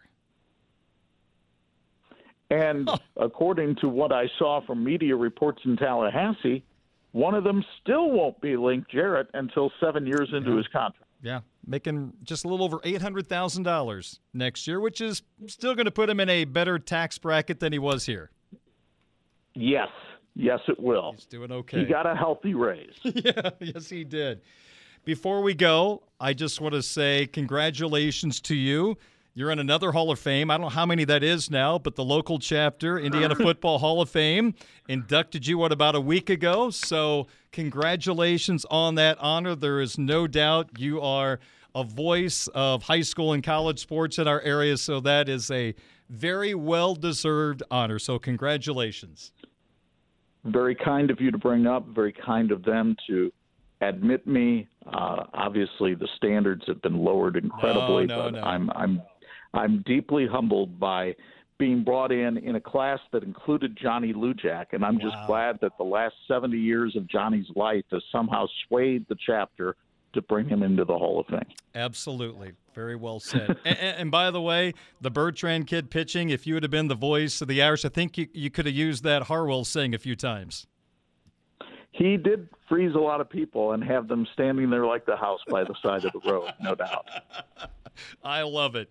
And according to what I saw from media reports in Tallahassee, one of them still won't be Link Jarrett until seven years into
yeah.
his contract.
Yeah, making just a little over $800,000 next year, which is still going to put him in a better tax bracket than he was here.
Yes. Yes, it will.
He's doing okay.
He got a healthy raise.
yeah, yes, he did. Before we go, I just want to say congratulations to you. You're in another Hall of Fame. I don't know how many that is now, but the local chapter, Indiana Football Hall of Fame, inducted you, what, about a week ago? So, congratulations on that honor. There is no doubt you are a voice of high school and college sports in our area. So, that is a very well deserved honor. So, congratulations
very kind of you to bring up, very kind of them to admit me. Uh, obviously, the standards have been lowered incredibly,
no, no,
but
no.
I'm I'm I'm deeply humbled by being brought in in a class that included Johnny Lujack, and I'm wow. just glad that the last 70 years of Johnny's life has somehow swayed the chapter to bring him into the Hall of Fame.
Absolutely. Very well said. and, and, by the way, the Bertrand kid pitching, if you would have been the voice of the Irish, I think you, you could have used that Harwell sing a few times.
He did freeze a lot of people and have them standing there like the house by the side of the road, no doubt.
I love it.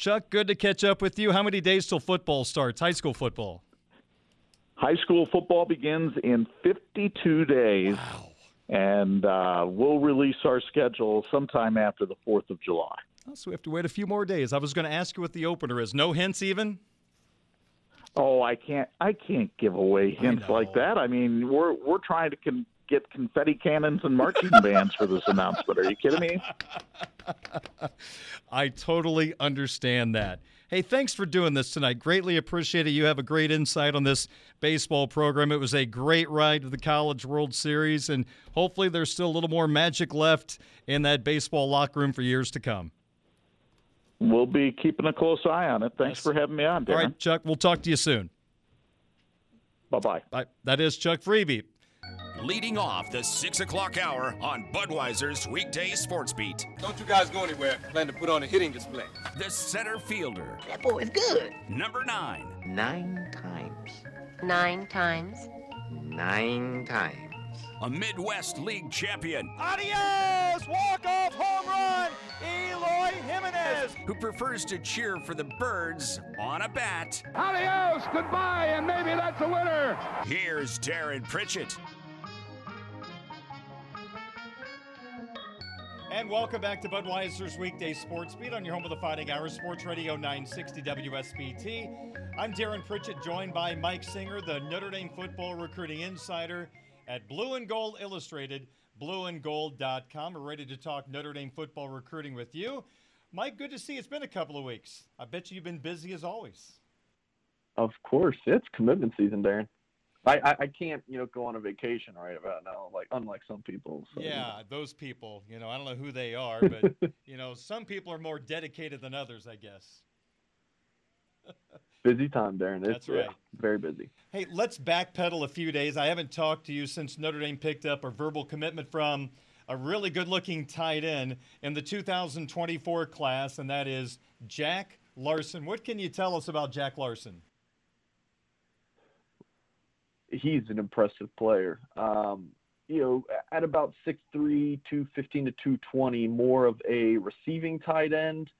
Chuck, good to catch up with you. How many days till football starts, high school football?
High school football begins in 52 days.
Wow
and uh, we'll release our schedule sometime after the 4th of July.
Oh, so we have to wait a few more days. I was going to ask you what the opener is. No hints, even.
Oh, I can't. I can't give away hints like that. I mean, we're we're trying to con- get confetti cannons and marching bands for this announcement. Are you kidding me?
I totally understand that. Hey, thanks for doing this tonight. Greatly appreciate it. You have a great insight on this baseball program. It was a great ride to the College World Series, and hopefully there's still a little more magic left in that baseball locker room for years to come.
We'll be keeping a close eye on it. Thanks yes. for having me on, Darren.
All right, Chuck. We'll talk to you soon.
Bye-bye.
Bye. That is Chuck Freeby
leading off the 6 o'clock hour on Budweiser's weekday sports beat.
Don't you guys go anywhere. Plan to put on a hitting display.
The center fielder.
That boy is good.
Number nine.
Nine times.
Nine times.
Nine times.
A Midwest League champion.
Adios! Walk-off home run! Eloy Jimenez!
Who prefers to cheer for the birds on a bat.
Adios! Goodbye, and maybe that's a winner!
Here's Darren Pritchett.
And welcome back to Budweiser's weekday sports beat on your home of the Fighting Irish Sports Radio 960 WSBT. I'm Darren Pritchett, joined by Mike Singer, the Notre Dame football recruiting insider at Blue and Gold Illustrated, blueandgold.com. We're ready to talk Notre Dame football recruiting with you. Mike, good to see you. It's been a couple of weeks. I bet you you've been busy as always.
Of course. It's commitment season, Darren.
I, I, I can't you know go on a vacation right about now, like unlike some people. So,
yeah, those people. You know, I don't know who they are, but you know, some people are more dedicated than others, I guess.
busy time, Darren. It's,
That's right.
Yeah, very busy.
Hey, let's backpedal a few days. I haven't talked to you since Notre Dame picked up a verbal commitment from a really good-looking tight end in the 2024 class, and that is Jack Larsen. What can you tell us about Jack Larsen?
He's an impressive player. Um, you know, at about 6'3", 215 to 220, more of a receiving tight end.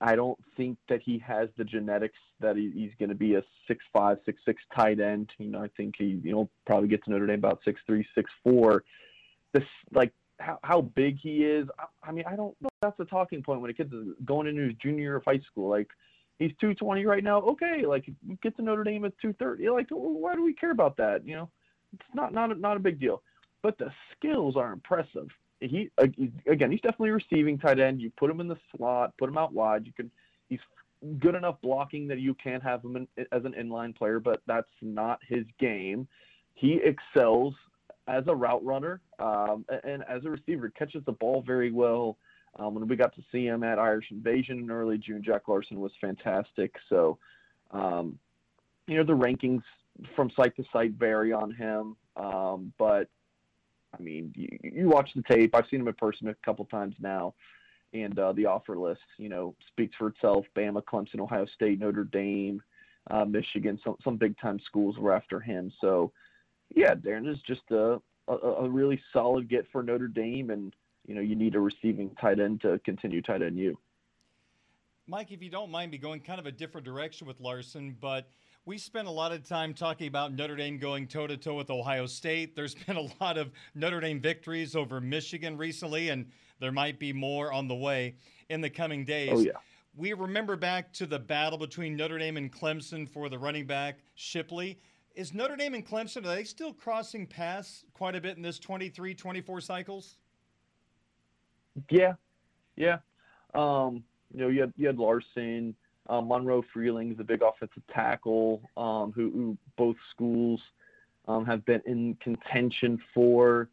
I don't think that he has the genetics that he, he's going to be a six five, six six tight end. You know, I think he, you know, probably gets Notre Dame about six three, six four. This like how how big he is. I, I mean, I don't know. That's a talking point when a kid's going into his junior year of high school. Like he's two twenty right now. Okay, like get to Notre Dame at two thirty. Like why do we care about that? You know, it's not not a, not a big deal. But the skills are impressive he again, he's definitely receiving tight end. You put him in the slot, put him out wide. You can, he's good enough blocking that you can have him in, as an inline player, but that's not his game. He excels as a route runner um, and as a receiver. Catches the ball very well. Um, when we got to see him at Irish Invasion in early June, Jack Larsen was fantastic. So, um, you know, the rankings from site to site vary on him, um, but I mean, you, you watch the tape. I've seen him in person a couple times now, and uh, the offer list, you know, speaks for itself. Bama, Clemson, Ohio State, Notre Dame, uh, Michigan, some some big time schools were after him. So, yeah, Darren is just a, a a really solid get for Notre Dame, and you know, you need a receiving tight end to continue tight end you.
Mike, if you don't mind me going kind of a different direction with Larsen, but we spent a lot of time talking about Notre Dame going toe to toe with Ohio State. There's been a lot of Notre Dame victories over Michigan recently, and there might be more on the way in the coming days.
Oh, yeah.
We remember back to the battle between Notre Dame and Clemson for the running back Shipley. Is Notre Dame and Clemson, are they still crossing paths quite a bit in this 23 24 cycles?
Yeah. Yeah. Um, you know, you had, you had Larsen, um, Monroe Freeling a big offensive tackle um, who, who, both schools um, have been in contention for,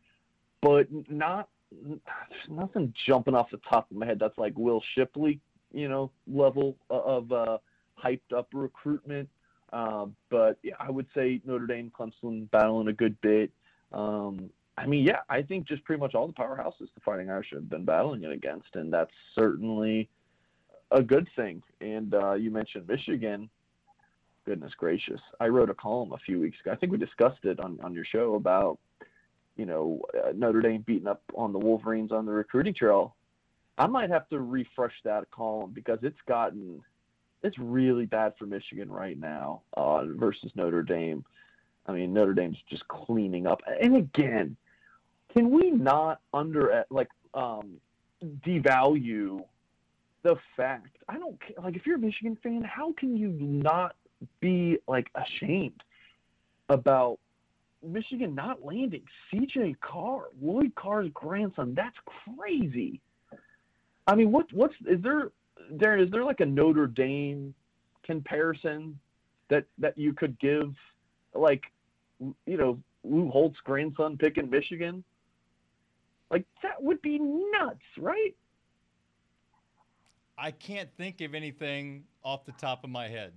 but not there's nothing jumping off the top of my head that's like Will Shipley, you know, level of uh, hyped up recruitment. Um, but yeah, I would say Notre Dame, Clemson battling a good bit. Um, I mean, yeah, I think just pretty much all the powerhouses the Fighting Irish have been battling it against, and that's certainly a good thing. And uh, you mentioned Michigan. Goodness gracious! I wrote a column a few weeks ago. I think we discussed it on on your show about you know uh, Notre Dame beating up on the Wolverines on the recruiting trail. I might have to refresh that column because it's gotten it's really bad for Michigan right now uh, versus Notre Dame. I mean, Notre Dame's just cleaning up. And again, can we not under like um, devalue the fact I don't care. like if you're a Michigan fan, how can you not be like ashamed about Michigan not landing CJ Carr, Lloyd Carr's grandson? That's crazy. I mean, what what's is there there is there like a Notre Dame comparison that that you could give like you know Lou Holtz grandson picking Michigan? Like that would be nuts, right?
I can't think of anything off the top of my head.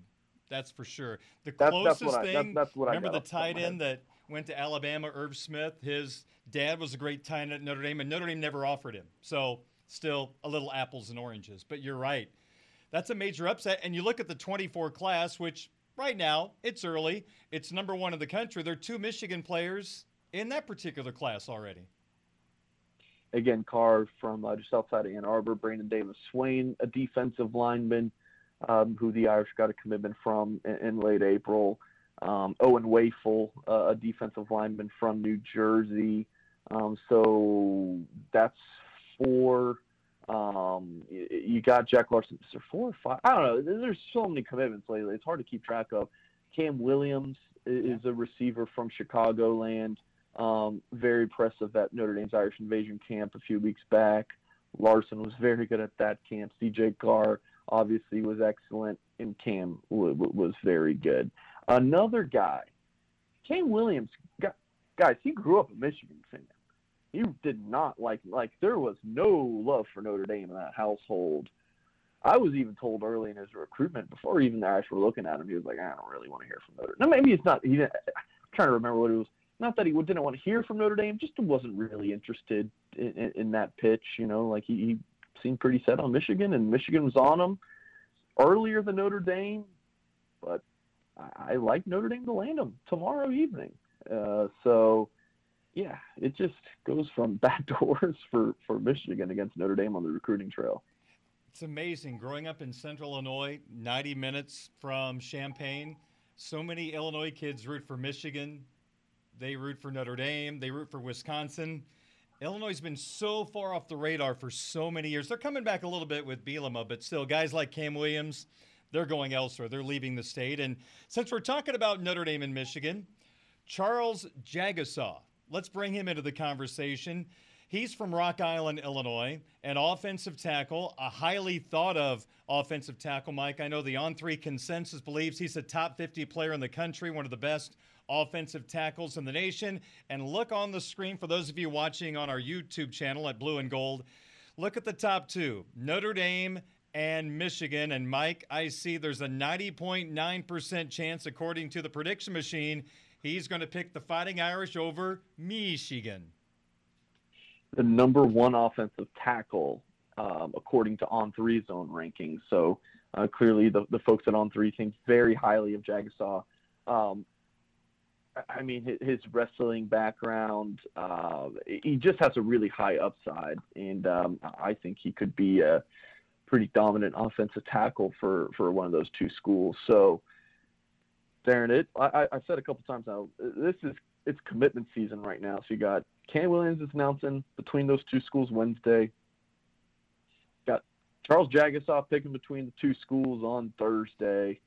That's for sure. The
that's,
closest
that's I,
thing.
That's, that's
remember the tight end that went to Alabama, Irv Smith. His dad was a great tight end at Notre Dame, and Notre Dame never offered him. So still a little apples and oranges. But you're right. That's a major upset. And you look at the 24 class, which right now it's early. It's number one in the country. There are two Michigan players in that particular class already
again, Carr from uh, just outside of Ann Arbor, Brandon Davis Swain, a defensive lineman um, who the Irish got a commitment from in, in late April. Um, Owen Wafle, uh, a defensive lineman from New Jersey. Um, so that's four. Um, you, you got Jack Larsen. Is there four or five? I don't know. There's so many commitments lately. It's hard to keep track of. Cam Williams is a receiver from Chicagoland. Um, very impressive at Notre Dame's Irish Invasion camp a few weeks back. Larsen was very good at that camp. CJ Carr obviously was excellent, and Cam w- w- was very good. Another guy Kane Williams, guys, he grew up a Michigan fan. He did not like like there was no love for Notre Dame in that household. I was even told early in his recruitment, before even the Irish were looking at him, he was like, I don't really want to hear from Notre Dame. Now, maybe it's not, he didn't, I'm trying to remember what it was. Not that he didn't want to hear from Notre Dame, just wasn't really interested in, in, in that pitch. You know, like he, he seemed pretty set on Michigan, and Michigan was on him earlier than Notre Dame. But I, I like Notre Dame to land him tomorrow evening. Uh, so, yeah, it just goes from back doors for, for Michigan against Notre Dame on the recruiting trail.
It's amazing. Growing up in central Illinois, 90 minutes from Champaign, so many Illinois kids root for Michigan. They root for Notre Dame. They root for Wisconsin. Illinois has been so far off the radar for so many years. They're coming back a little bit with Bielema, but still, guys like Cam Williams, they're going elsewhere. They're leaving the state. And since we're talking about Notre Dame and Michigan, Charles Jagusah, let's bring him into the conversation. He's from Rock Island, Illinois, an offensive tackle, a highly thought of offensive tackle, Mike. I know the on three consensus believes he's a top 50 player in the country, one of the best offensive tackles in the nation. And look on the screen for those of you watching on our YouTube channel at Blue and Gold. Look at the top two Notre Dame and Michigan. And Mike, I see there's a 90.9% chance, according to the prediction machine, he's going to pick the Fighting Irish over Michigan
the number one offensive tackle um, according to On Three Zone rankings. So uh, clearly, the, the folks at On Three think very highly of Jagusah. Um, I mean, his, wrestling background, uh, he just has a really high upside, and um, I think he could be a pretty dominant offensive tackle for, for one of those two schools. So, Darren, it I, I've said a couple times now, this is it's commitment season right now. So you got Cam Williams is announcing between those two schools Wednesday. Got Charles Jagusah picking between the two schools on Thursday.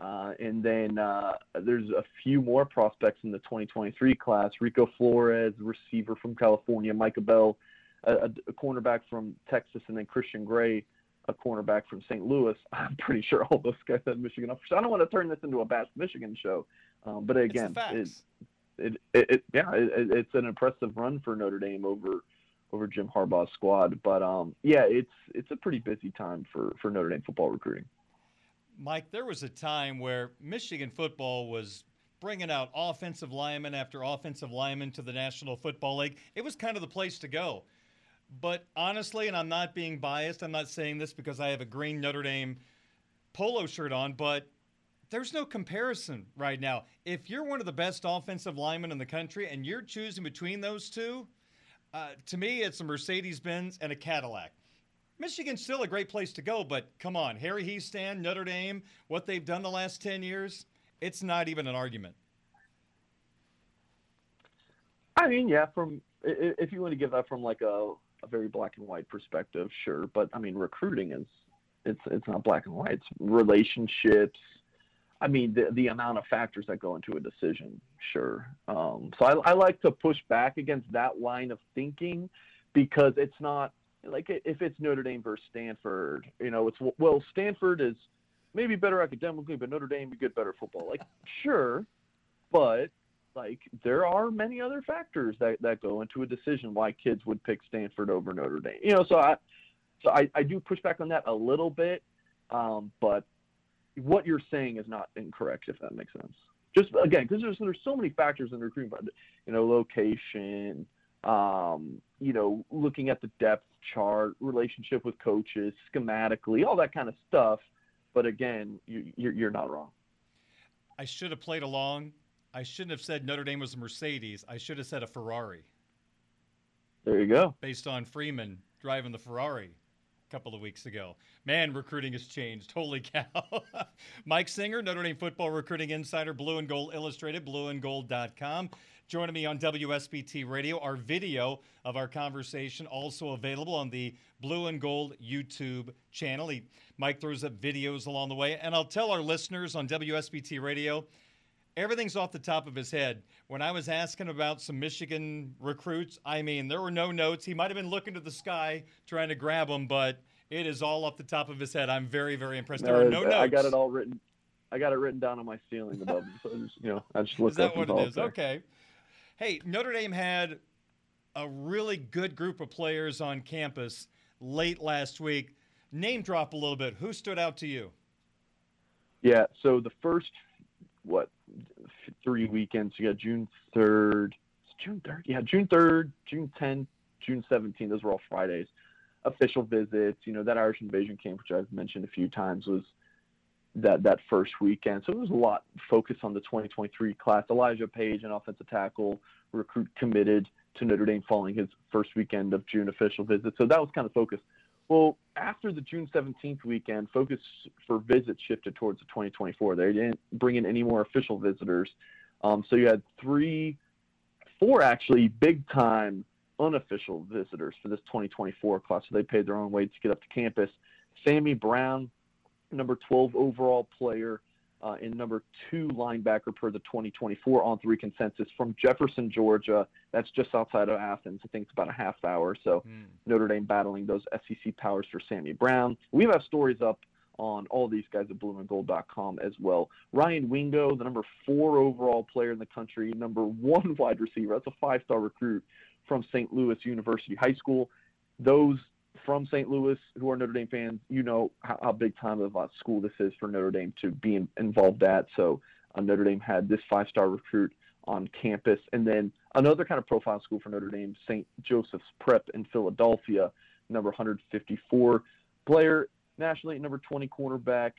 Uh, and then uh, there's a few more prospects in the 2023 class. Rico Flores, receiver from California, Micah Bell, a, a cornerback from Texas, and then Christian Gray, a cornerback from St. Louis. I'm pretty sure all those guys had Michigan offers. I don't want to turn this into a Bash Michigan show, um, but again, it, it, it, it yeah, it, it's an impressive run for Notre Dame over over Jim Harbaugh's squad. But um, yeah, it's it's a pretty busy time for for Notre Dame football recruiting.
Mike, there was a time where Michigan football was bringing out offensive lineman after offensive lineman to the National Football League. It was kind of the place to go. But honestly, and I'm not being biased, I'm not saying this because I have a green Notre Dame polo shirt on, but there's no comparison right now. If you're one of the best offensive linemen in the country and you're choosing between those two, uh, to me, it's a Mercedes Benz and a Cadillac. Michigan's still a great place to go, but come on, Harry Hiestand, Notre Dame, what they've done the last 10 years, it's not even an argument.
I mean, yeah, from if you want to give that from like a, a very black and white perspective, sure. But I mean, recruiting is it's it's not black and white. It's relationships, I mean, the, the amount of factors that go into a decision, sure. Um, so I, I like to push back against that line of thinking because it's not like if it's Notre Dame versus Stanford, you know, it's well, Stanford is maybe better academically, but Notre Dame, you get better football. Like, sure, but like there are many other factors that, that go into a decision why kids would pick Stanford over Notre Dame. You know, so I so I, I do push back on that a little bit. Um, but what you're saying is not incorrect, if that makes sense. Just again, because there's there's so many factors in recruiting, but you know, location, um, you know, looking at the depth chart, relationship with coaches, schematically, all that kind of stuff. But again, you, you're, you're not wrong.
I should have played along. I shouldn't have said Notre Dame was a Mercedes. I should have said a Ferrari.
There you go.
Based on Freeman driving the Ferrari a couple of weeks ago. Man, recruiting has changed. Holy cow. Mike Singer, Notre Dame football recruiting insider, Blue and Gold Illustrated, blueandgold.com. Joining me on WSBT Radio, our video of our conversation also available on the Blue and Gold YouTube channel. He, Mike throws up videos along the way. And I'll tell our listeners on WSBT Radio, everything's off the top of his head. When I was asking about some Michigan recruits, I mean, there were no notes. He might have been looking to the sky trying to grab them, but it is all off the top of his head. I'm very, very impressed. There are no notes.
I got it all written. I got it written down on my ceiling above. so just, you know, I just look
Is that
up
what it is?
there.
Okay. Hey, Notre Dame had a really good group of players on campus late last week. Name drop a little bit. Who stood out to you?
Yeah. So the first what three weekends? You got June third. June third. Yeah, June third, June tenth, June seventeenth. Those were all Fridays. Official visits. You know that Irish Invasion camp, which I've mentioned a few times, was that that first weekend. So there was a lot focused on the 2023 class. Elijah Page, an offensive tackle, recruit committed to Notre Dame following his first weekend of June official visit. So that was kind of focused. Well, after the June 17th weekend, focus for visits shifted towards the 2024. They didn't bring in any more official visitors. Um, so you had three, four actually big time unofficial visitors for this 2024 class. So they paid their own way to get up to campus. Sammy Brown, number 12 overall player, uh, and number two linebacker per the 2024 on three consensus from Jefferson, Georgia. That's just outside of Athens. I think it's about a half hour. So Notre Dame battling those SEC powers for Sammy Brown. We have stories up on all these guys at blueandgold.com as well. Ryan Wingo, the number four overall player in the country, number one wide receiver. That's a five star recruit from St. Louis University High School. Those from St. Louis who are Notre Dame fans, you know how, how big time of a school this is for Notre Dame to be in, involved at. So uh, Notre Dame had this five-star recruit on campus, and then another kind of profile school for Notre Dame, St. Joseph's Prep in Philadelphia, number 154 player nationally, number 20 cornerback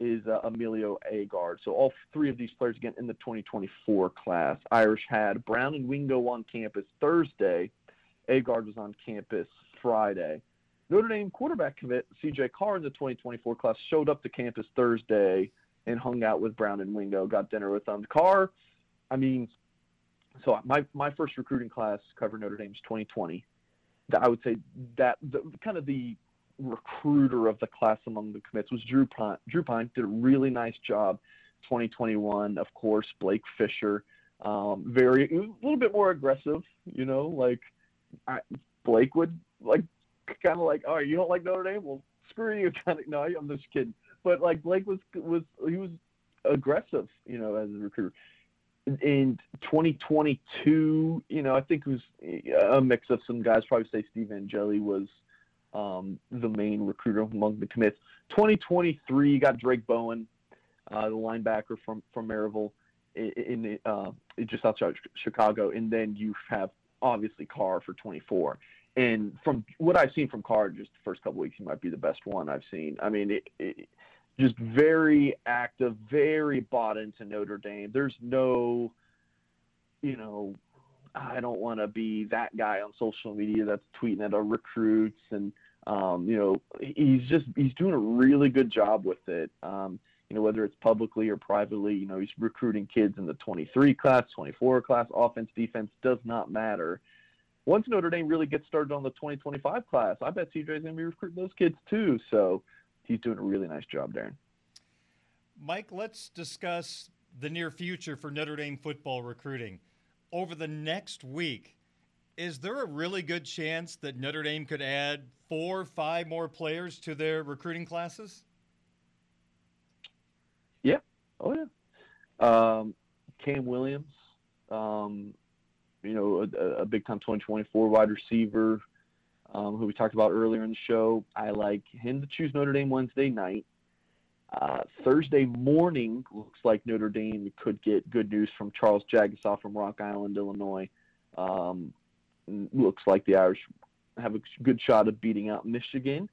is uh, Emilio Agard. So all three of these players again in the 2024 class. Irish had Brown and Wingo on campus Thursday. Agard was on campus Friday. Notre Dame quarterback commit CJ Carr in the 2024 class showed up to campus Thursday and hung out with Brown and Wingo, got dinner with them. Carr, I mean, so my my first recruiting class covered Notre Dame's 2020. That I would say that the kind of the recruiter of the class among the commits was Drew Pyne. Drew Pyne did a really nice job. 2021, of course, Blake Fisher, um, very a little bit more aggressive. You know, like I, Blake would like kind of like, oh, you don't like Notre Dame? Well, screw you. Kind of no, I'm just kidding. But like Blake was was he was aggressive, you know, as a recruiter. In 2022, you know, I think it was a mix of some guys. Probably say Steve Angeli was um, the main recruiter among the commits. 2023, you got Drayk Bowen, uh, the linebacker from from Merrillville, in, in the, uh, just outside Chicago, and then you have obviously Carr for 24. And from what I've seen from Carr, just the first couple weeks, he might be the best one I've seen. I mean, it, it, just very active, very bought into Notre Dame. There's no, you know, I don't want to be that guy on social media that's tweeting at our recruits and um, you know he's just he's doing a really good job with it. Um, you know whether it's publicly or privately, you know he's recruiting kids in the 23 class, 24 class, offense, defense does not matter. Once Notre Dame really gets started on the 2025 class, I bet CJ is going to be recruiting those kids too. So he's doing a really nice job, Darren.
Mike, let's discuss the near future for Notre Dame football recruiting. Over the next week, is there a really good chance that Notre Dame could add four, or five more players to their recruiting classes?
Yeah. Oh yeah. Um, Cam Williams, um, you know, a, a big time 2024 wide receiver um, who we talked about earlier in the show. I like him to choose Notre Dame Wednesday night. Uh, Thursday morning looks like Notre Dame could get good news from Charles Jagusah from Rock Island, Illinois. Um, looks like the Irish have a good shot of beating out Michigan.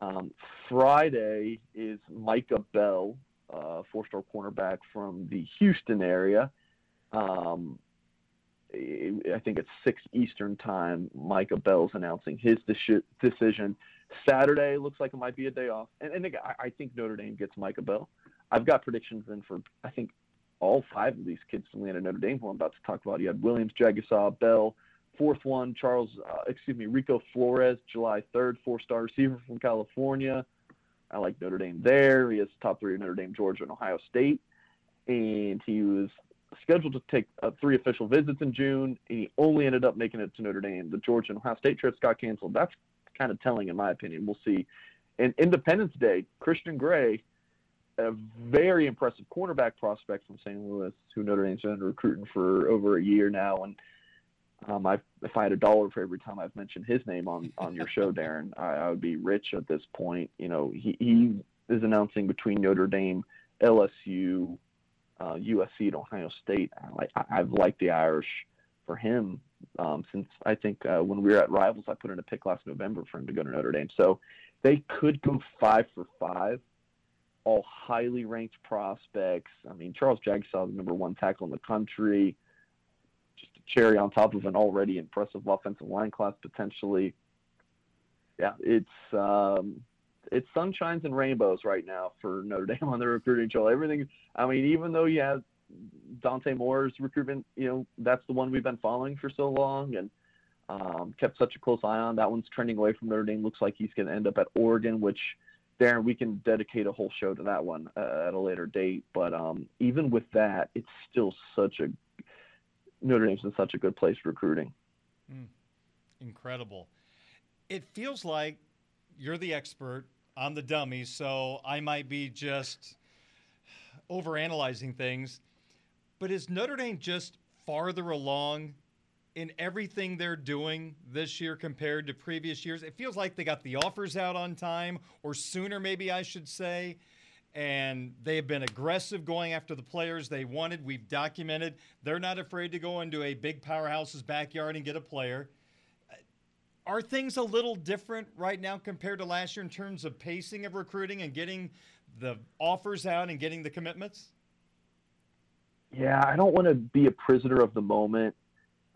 Um, Friday is Micah Bell, uh, four-star cornerback from the Houston area. Um, I think it's six Eastern time. Micah Bell's announcing his decision. Saturday looks like it might be a day off, and, and I, think Notre Dame gets Micah Bell. I've got predictions in for I think all five of these kids to land at Notre Dame. Who I'm about to talk about. You had Williams, Jagusah, Bell. Fourth one, Charles, uh, excuse me, Rico Flores, July 3rd, four-star receiver from California. I like Notre Dame there. He is top three Notre Dame, Georgia, and Ohio State. And he was scheduled to take uh, three official visits in June, and he only ended up making it to Notre Dame. The Georgia and Ohio State trips got canceled. That's kind of telling, in my opinion. We'll see. And Independence Day, Christian Gray, a very impressive cornerback prospect from St. Louis, who Notre Dame's been recruiting for over a year now. And um, I, if I had a dollar for every time I've mentioned his name on on your show, Darren, I, I would be rich at this point. You know, he he is announcing between Notre Dame, LSU, uh, USC, and Ohio State. I, I've liked the Irish for him um, since I think uh, when we were at Rivals, I put in a pick last November for him to go to Notre Dame. So they could go five for five, all highly ranked prospects. I mean, Charles Jagusah, the number one tackle in the country, just a cherry on top of an already impressive offensive line class potentially. Yeah, it's um, it's sunshines and rainbows right now for Notre Dame on the recruiting trail. Everything. I mean, even though you have Dante Moore's recruitment, you know, that's the one we've been following for so long and um, kept such a close eye on. That one's trending away from Notre Dame. Looks like he's going to end up at Oregon, which, Darren, we can dedicate a whole show to that one uh, at a later date. But um, even with that, it's still such a Notre Dame's in such a good place recruiting.
Mm, incredible. It feels like you're the expert I'm the dummy, so I might be just overanalyzing things. But is Notre Dame just farther along in everything they're doing this year compared to previous years? It feels like they got the offers out on time, or sooner, maybe I should say. And they have been aggressive going after the players they wanted. We've documented they're not afraid to go into a big powerhouse's backyard and get a player. Are things a little different right now compared to last year in terms of pacing of recruiting and getting the offers out and getting the commitments?
Yeah, I don't want to be a prisoner of the moment.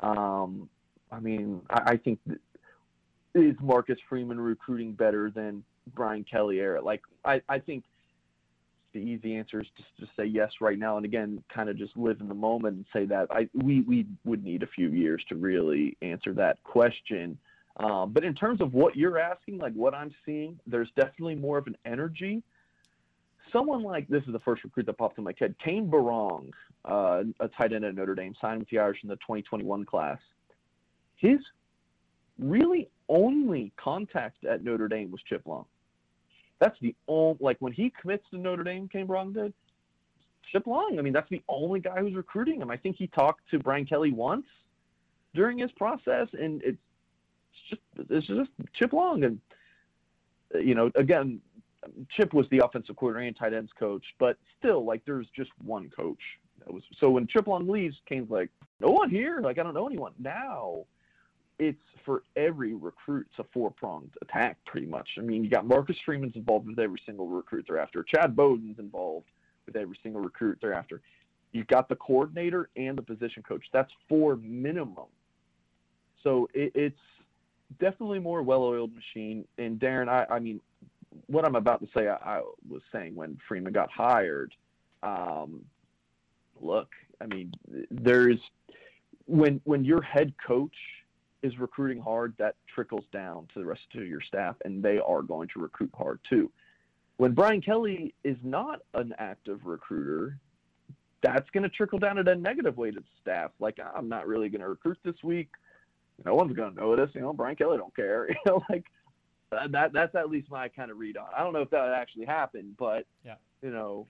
Um, I mean, I, I think is Marcus Freeman recruiting better than Brian Kelly era? Like, I, I think the easy answer is just to say yes right now, and again, kind of just live in the moment and say that. I we we would need a few years to really answer that question. Um, but in terms of what you're asking, like what I'm seeing, there's definitely more of an energy someone like this is the first recruit that popped in my head. Cane Berrong, uh, a tight end at Notre Dame, signed with the Irish in the 2021 class. His really only contact at Notre Dame was Chip Long. That's the only like when he commits to Notre Dame, Cane Berrong did. Chip Long. I mean, that's the only guy who's recruiting him. I think he talked to Brian Kelly once during his process, and it's just it's just Chip Long. And uh, you know, again, Chip was the offensive coordinator and tight ends coach, but still, like, there's just one coach. That was so when Chip Long leaves, Cane's like, no one here. Like, I don't know anyone. Now, it's for every recruit, it's a four pronged attack, pretty much. I mean, you got Marcus Freeman's involved with every single recruit they're after. Chad Bowden's involved with every single recruit they're after. You've got the coordinator and the position coach. That's four minimum. So it, it's definitely more well-oiled machine. And Darren, I, I mean, what I'm about to say, I, I was saying when Freeman got hired. Um, look, I mean, there's when when your head coach is recruiting hard, that trickles down to the rest of your staff, and they are going to recruit hard too. When Brian Kelly is not an active recruiter, that's going to trickle down in a negative way to the staff. Like, I'm not really going to recruit this week. No one's going to notice. You know, Brian Kelly don't care. You know, like that that's at least my kind of read on. I don't know if that actually happened, but
yeah.
you know,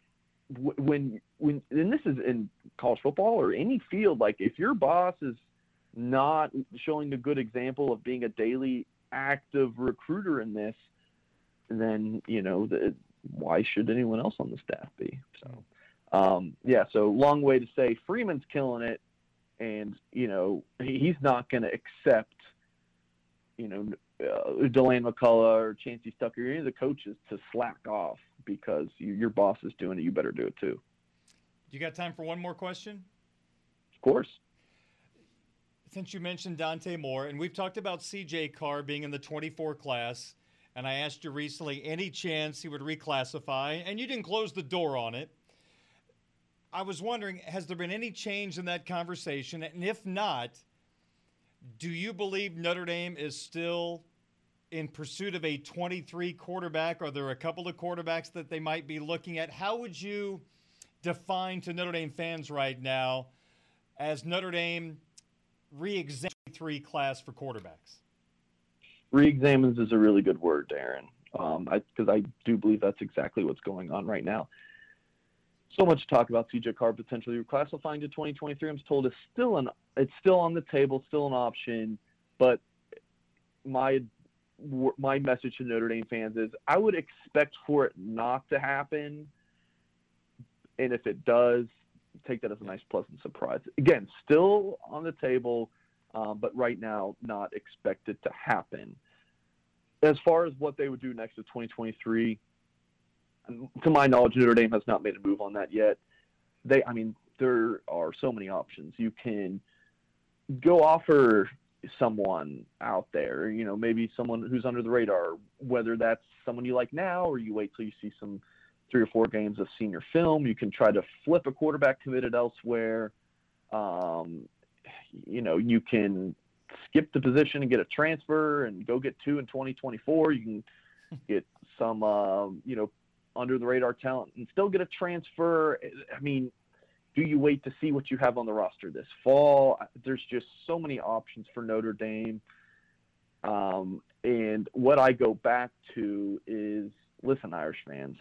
when when and this is in college football or any field, like if your boss is not showing a good example of being a daily active recruiter in this, then you know the, why should anyone else on the staff be? So, um, yeah. So long way to say Freeman's killing it, and you know he's not going to accept you know uh, Deland McCullough or Chansi Stuckey, or any of the coaches to slack off because you, your boss is doing it. You better do it too.
Do you got time for one more question?
Of course.
Since you mentioned Dante Moore, and we've talked about CJ Carr being in the 24 class, and I asked you recently any chance he would reclassify, and you didn't close the door on it. I was wondering, has there been any change in that conversation? And if not, do you believe Notre Dame is still in pursuit of a 23 quarterback? Are there a couple of quarterbacks that they might be looking at? How would you define to Notre Dame fans right now as Notre Dame re-examines three class for quarterbacks?
Re-examines is a really good word, Darren, because um, I, I do believe that's exactly what's going on right now. So much to talk about CJ Carr potentially reclassifying to 2023. I'm told it's still an it's still on the table, still an option, but my my message to Notre Dame fans is I would expect for it not to happen, and if it does, take that as a nice pleasant surprise. Again, still on the table, um, but right now not expected to happen. As far as what they would do next to 2023, to my knowledge, Notre Dame has not made a move on that yet. They, I mean, there are so many options. You can go offer someone out there, you know, maybe someone who's under the radar, whether that's someone you like now or you wait till you see some three or four games of senior film. You can try to flip a quarterback committed elsewhere. Um, you know, you can skip the position and get a transfer and go get two in 2024. You can get some, uh, you know, under the radar talent and still get a transfer. I mean, do you wait to see what you have on the roster this fall? There's just so many options for Notre Dame. Um, and what I go back to is listen, Irish fans,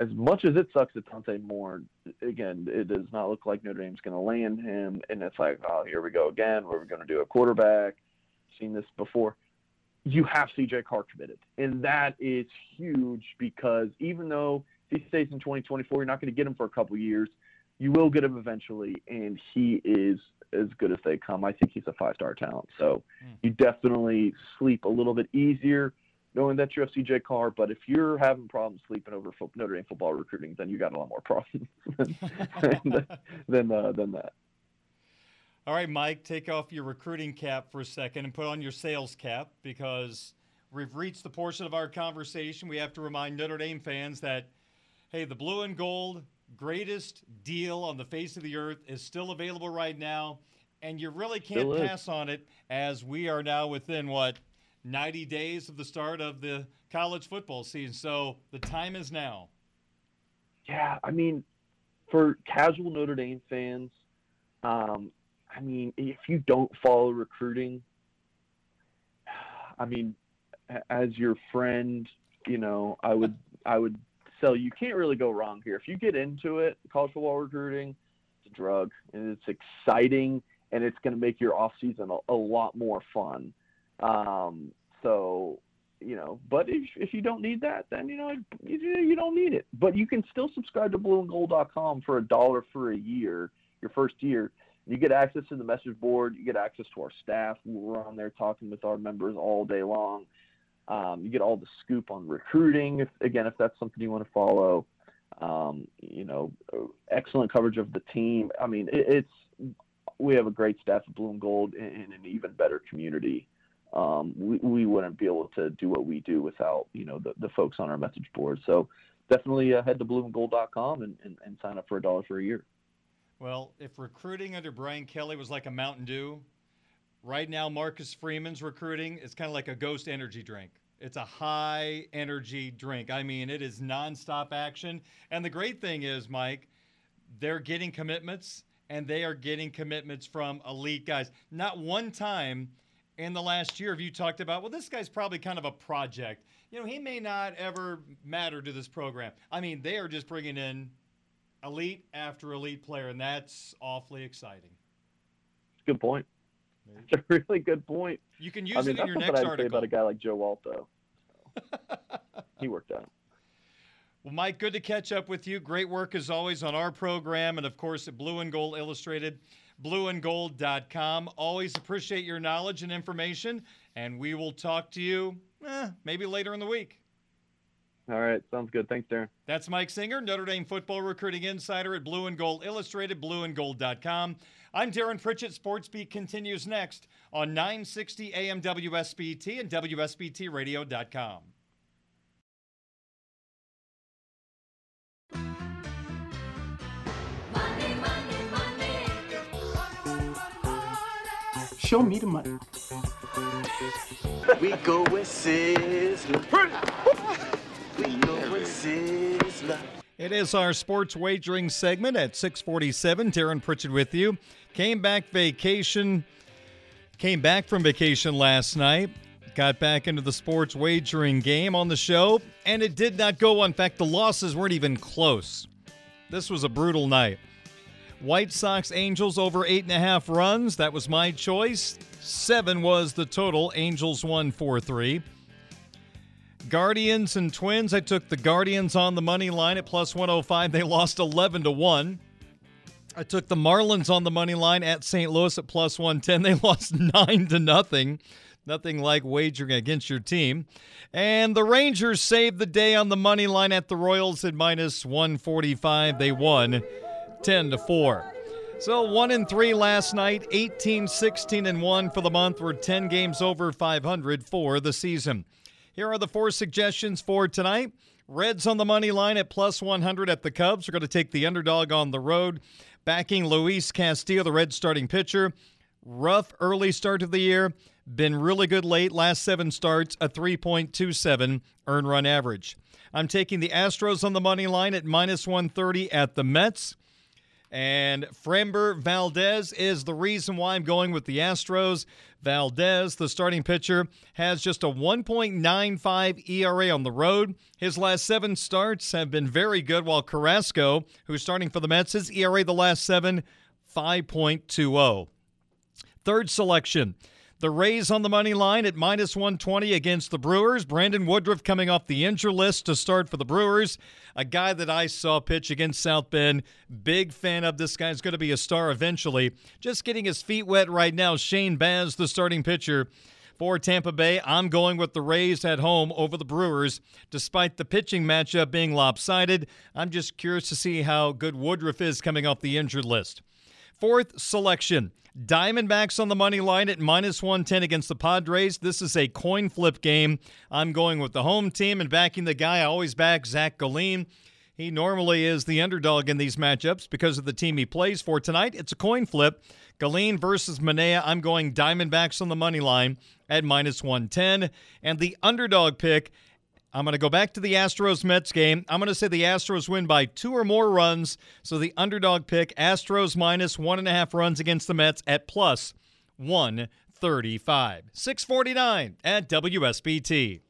as much as it sucks that Dante Moore, again, it does not look like Notre Dame's going to land him. And it's like, oh, here we go again. We're going to do a quarterback. Seen this before you have CJ Carr committed. And that is huge because even though he stays in 2024, you're not going to get him for a couple years. You will get him eventually, and he is as good as they come. I think he's a five star talent. So mm. you definitely sleep a little bit easier knowing that you have CJ Carr. But if you're having problems sleeping over Notre Dame football recruiting, then you got a lot more problems than, than, uh, than that.
All right, Mike, take off your recruiting cap for a second and put on your sales cap because we've reached the portion of our conversation. We have to remind Notre Dame fans that, hey, the blue and gold greatest deal on the face of the earth is still available right now. And you really can't pass on it as we are now within what, 90 days of the start of the college football season. So the time is now.
Yeah, I mean, for casual Notre Dame fans, um, I mean, if you don't follow recruiting, I mean, as your friend, you know, I would I would sell you can't really go wrong here. If you get into it, college football recruiting, it's a drug and it's exciting and it's going to make your off season a, a lot more fun. Um, so, you know, but if if you don't need that, then you know you, you don't need it. But you can still subscribe to blueandgold.com for a dollar for a year, your first year you get access to the message board. You get access to our staff. We're on there talking with our members all day long. Um, you get all the scoop on recruiting. If, again, if that's something you want to follow, um, you know, excellent coverage of the team. I mean, it, it's we have a great staff at and Gold and an even better community. Um, we, we wouldn't be able to do what we do without you know the, the folks on our message board. So definitely uh, head to blueandgold.com and, and, and sign up for a dollar for a year.
Well, if recruiting under Brian Kelly was like a Mountain Dew, right now Marcus Freeman's recruiting is kind of like a ghost energy drink. It's a high energy drink. I mean, it is nonstop action. And the great thing is, Mike, they're getting commitments and they are getting commitments from elite guys. Not one time in the last year have you talked about, well, this guy's probably kind of a project. You know, he may not ever matter to this program. I mean, they are just bringing in elite after elite player, and that's awfully exciting.
Good point. It's a really good point.
You can use I mean, it in your next
article. about a guy like Joe Walto. he worked out.
Well, Mike, good to catch up with you. Great work as always on our program, and of course at Blue and Gold Illustrated, blueandgold.com. Always appreciate your knowledge and information, and we will talk to you eh, maybe later in the week.
All right, sounds good. Thanks, Darren.
That's Mike Singer, Notre Dame football recruiting insider at Blue and Gold Illustrated, blueandgold.com. I'm Darren Pritchett. Sports Beat continues next on 960 AM WSBT and WSBTRadio.com.
Show me the money.
we go with Sizzler.
It is our sports wagering segment at 647. Darren Pritchett with you. Came back vacation, came back from vacation last night, got back into the sports wagering game on the show, and it did not go. well. In fact, the losses weren't even close. This was a brutal night. White Sox Angels over eight and a half runs. That was my choice. Seven was the total. Angels won 4 3. Guardians and Twins. I took the Guardians on the money line at plus 105. They lost 11 to 1. I took the Marlins on the money line at St. Louis at plus 110. They lost 9 to nothing. Nothing like wagering against your team. And the Rangers saved the day on the money line at the Royals at minus 145. They won 10 to 4. So 1 and 3 last night, 18 16 and 1 for the month. We're 10 games over 500 for the season. Here are the four suggestions for tonight. Reds on the money line at plus 100 at the Cubs. We're going to take the underdog on the road, backing Luis Castillo, the Reds starting pitcher. Rough early start of the year. Been really good late. Last seven starts, a 3.27 earn run average. I'm taking the Astros on the money line at minus 130 at the Mets. And Framber Valdez is the reason why I'm going with the Astros. Valdez, the starting pitcher, has just a 1.95 ERA on the road. His last seven starts have been very good, while Carrasco, who's starting for the Mets, his ERA the last seven, 5.20. Third selection. The Rays on the money line at minus 120 against the Brewers. Brandon Woodruff coming off the injury list to start for the Brewers. A guy that I saw pitch against South Bend. Big fan of this guy. He's going to be a star eventually. Just getting his feet wet right now. Shane Baz, the starting pitcher for Tampa Bay. I'm going with the Rays at home over the Brewers. Despite the pitching matchup being lopsided, I'm just curious to see how good Woodruff is coming off the injured list. Fourth selection. Diamondbacks on the money line at minus 110 against the Padres. This is a coin flip game. I'm going with the home team and backing the guy I always back, Zach Gallen. He normally is the underdog in these matchups because of the team he plays for tonight. It's a coin flip. Gallen versus Manaea. I'm going Diamondbacks on the money line at minus 110. And the underdog pick I'm going to go back to the Astros Mets game. I'm going to say the Astros win by two or more runs. So the underdog pick Astros minus one and a half runs against the Mets at plus 135. 649 at WSBT.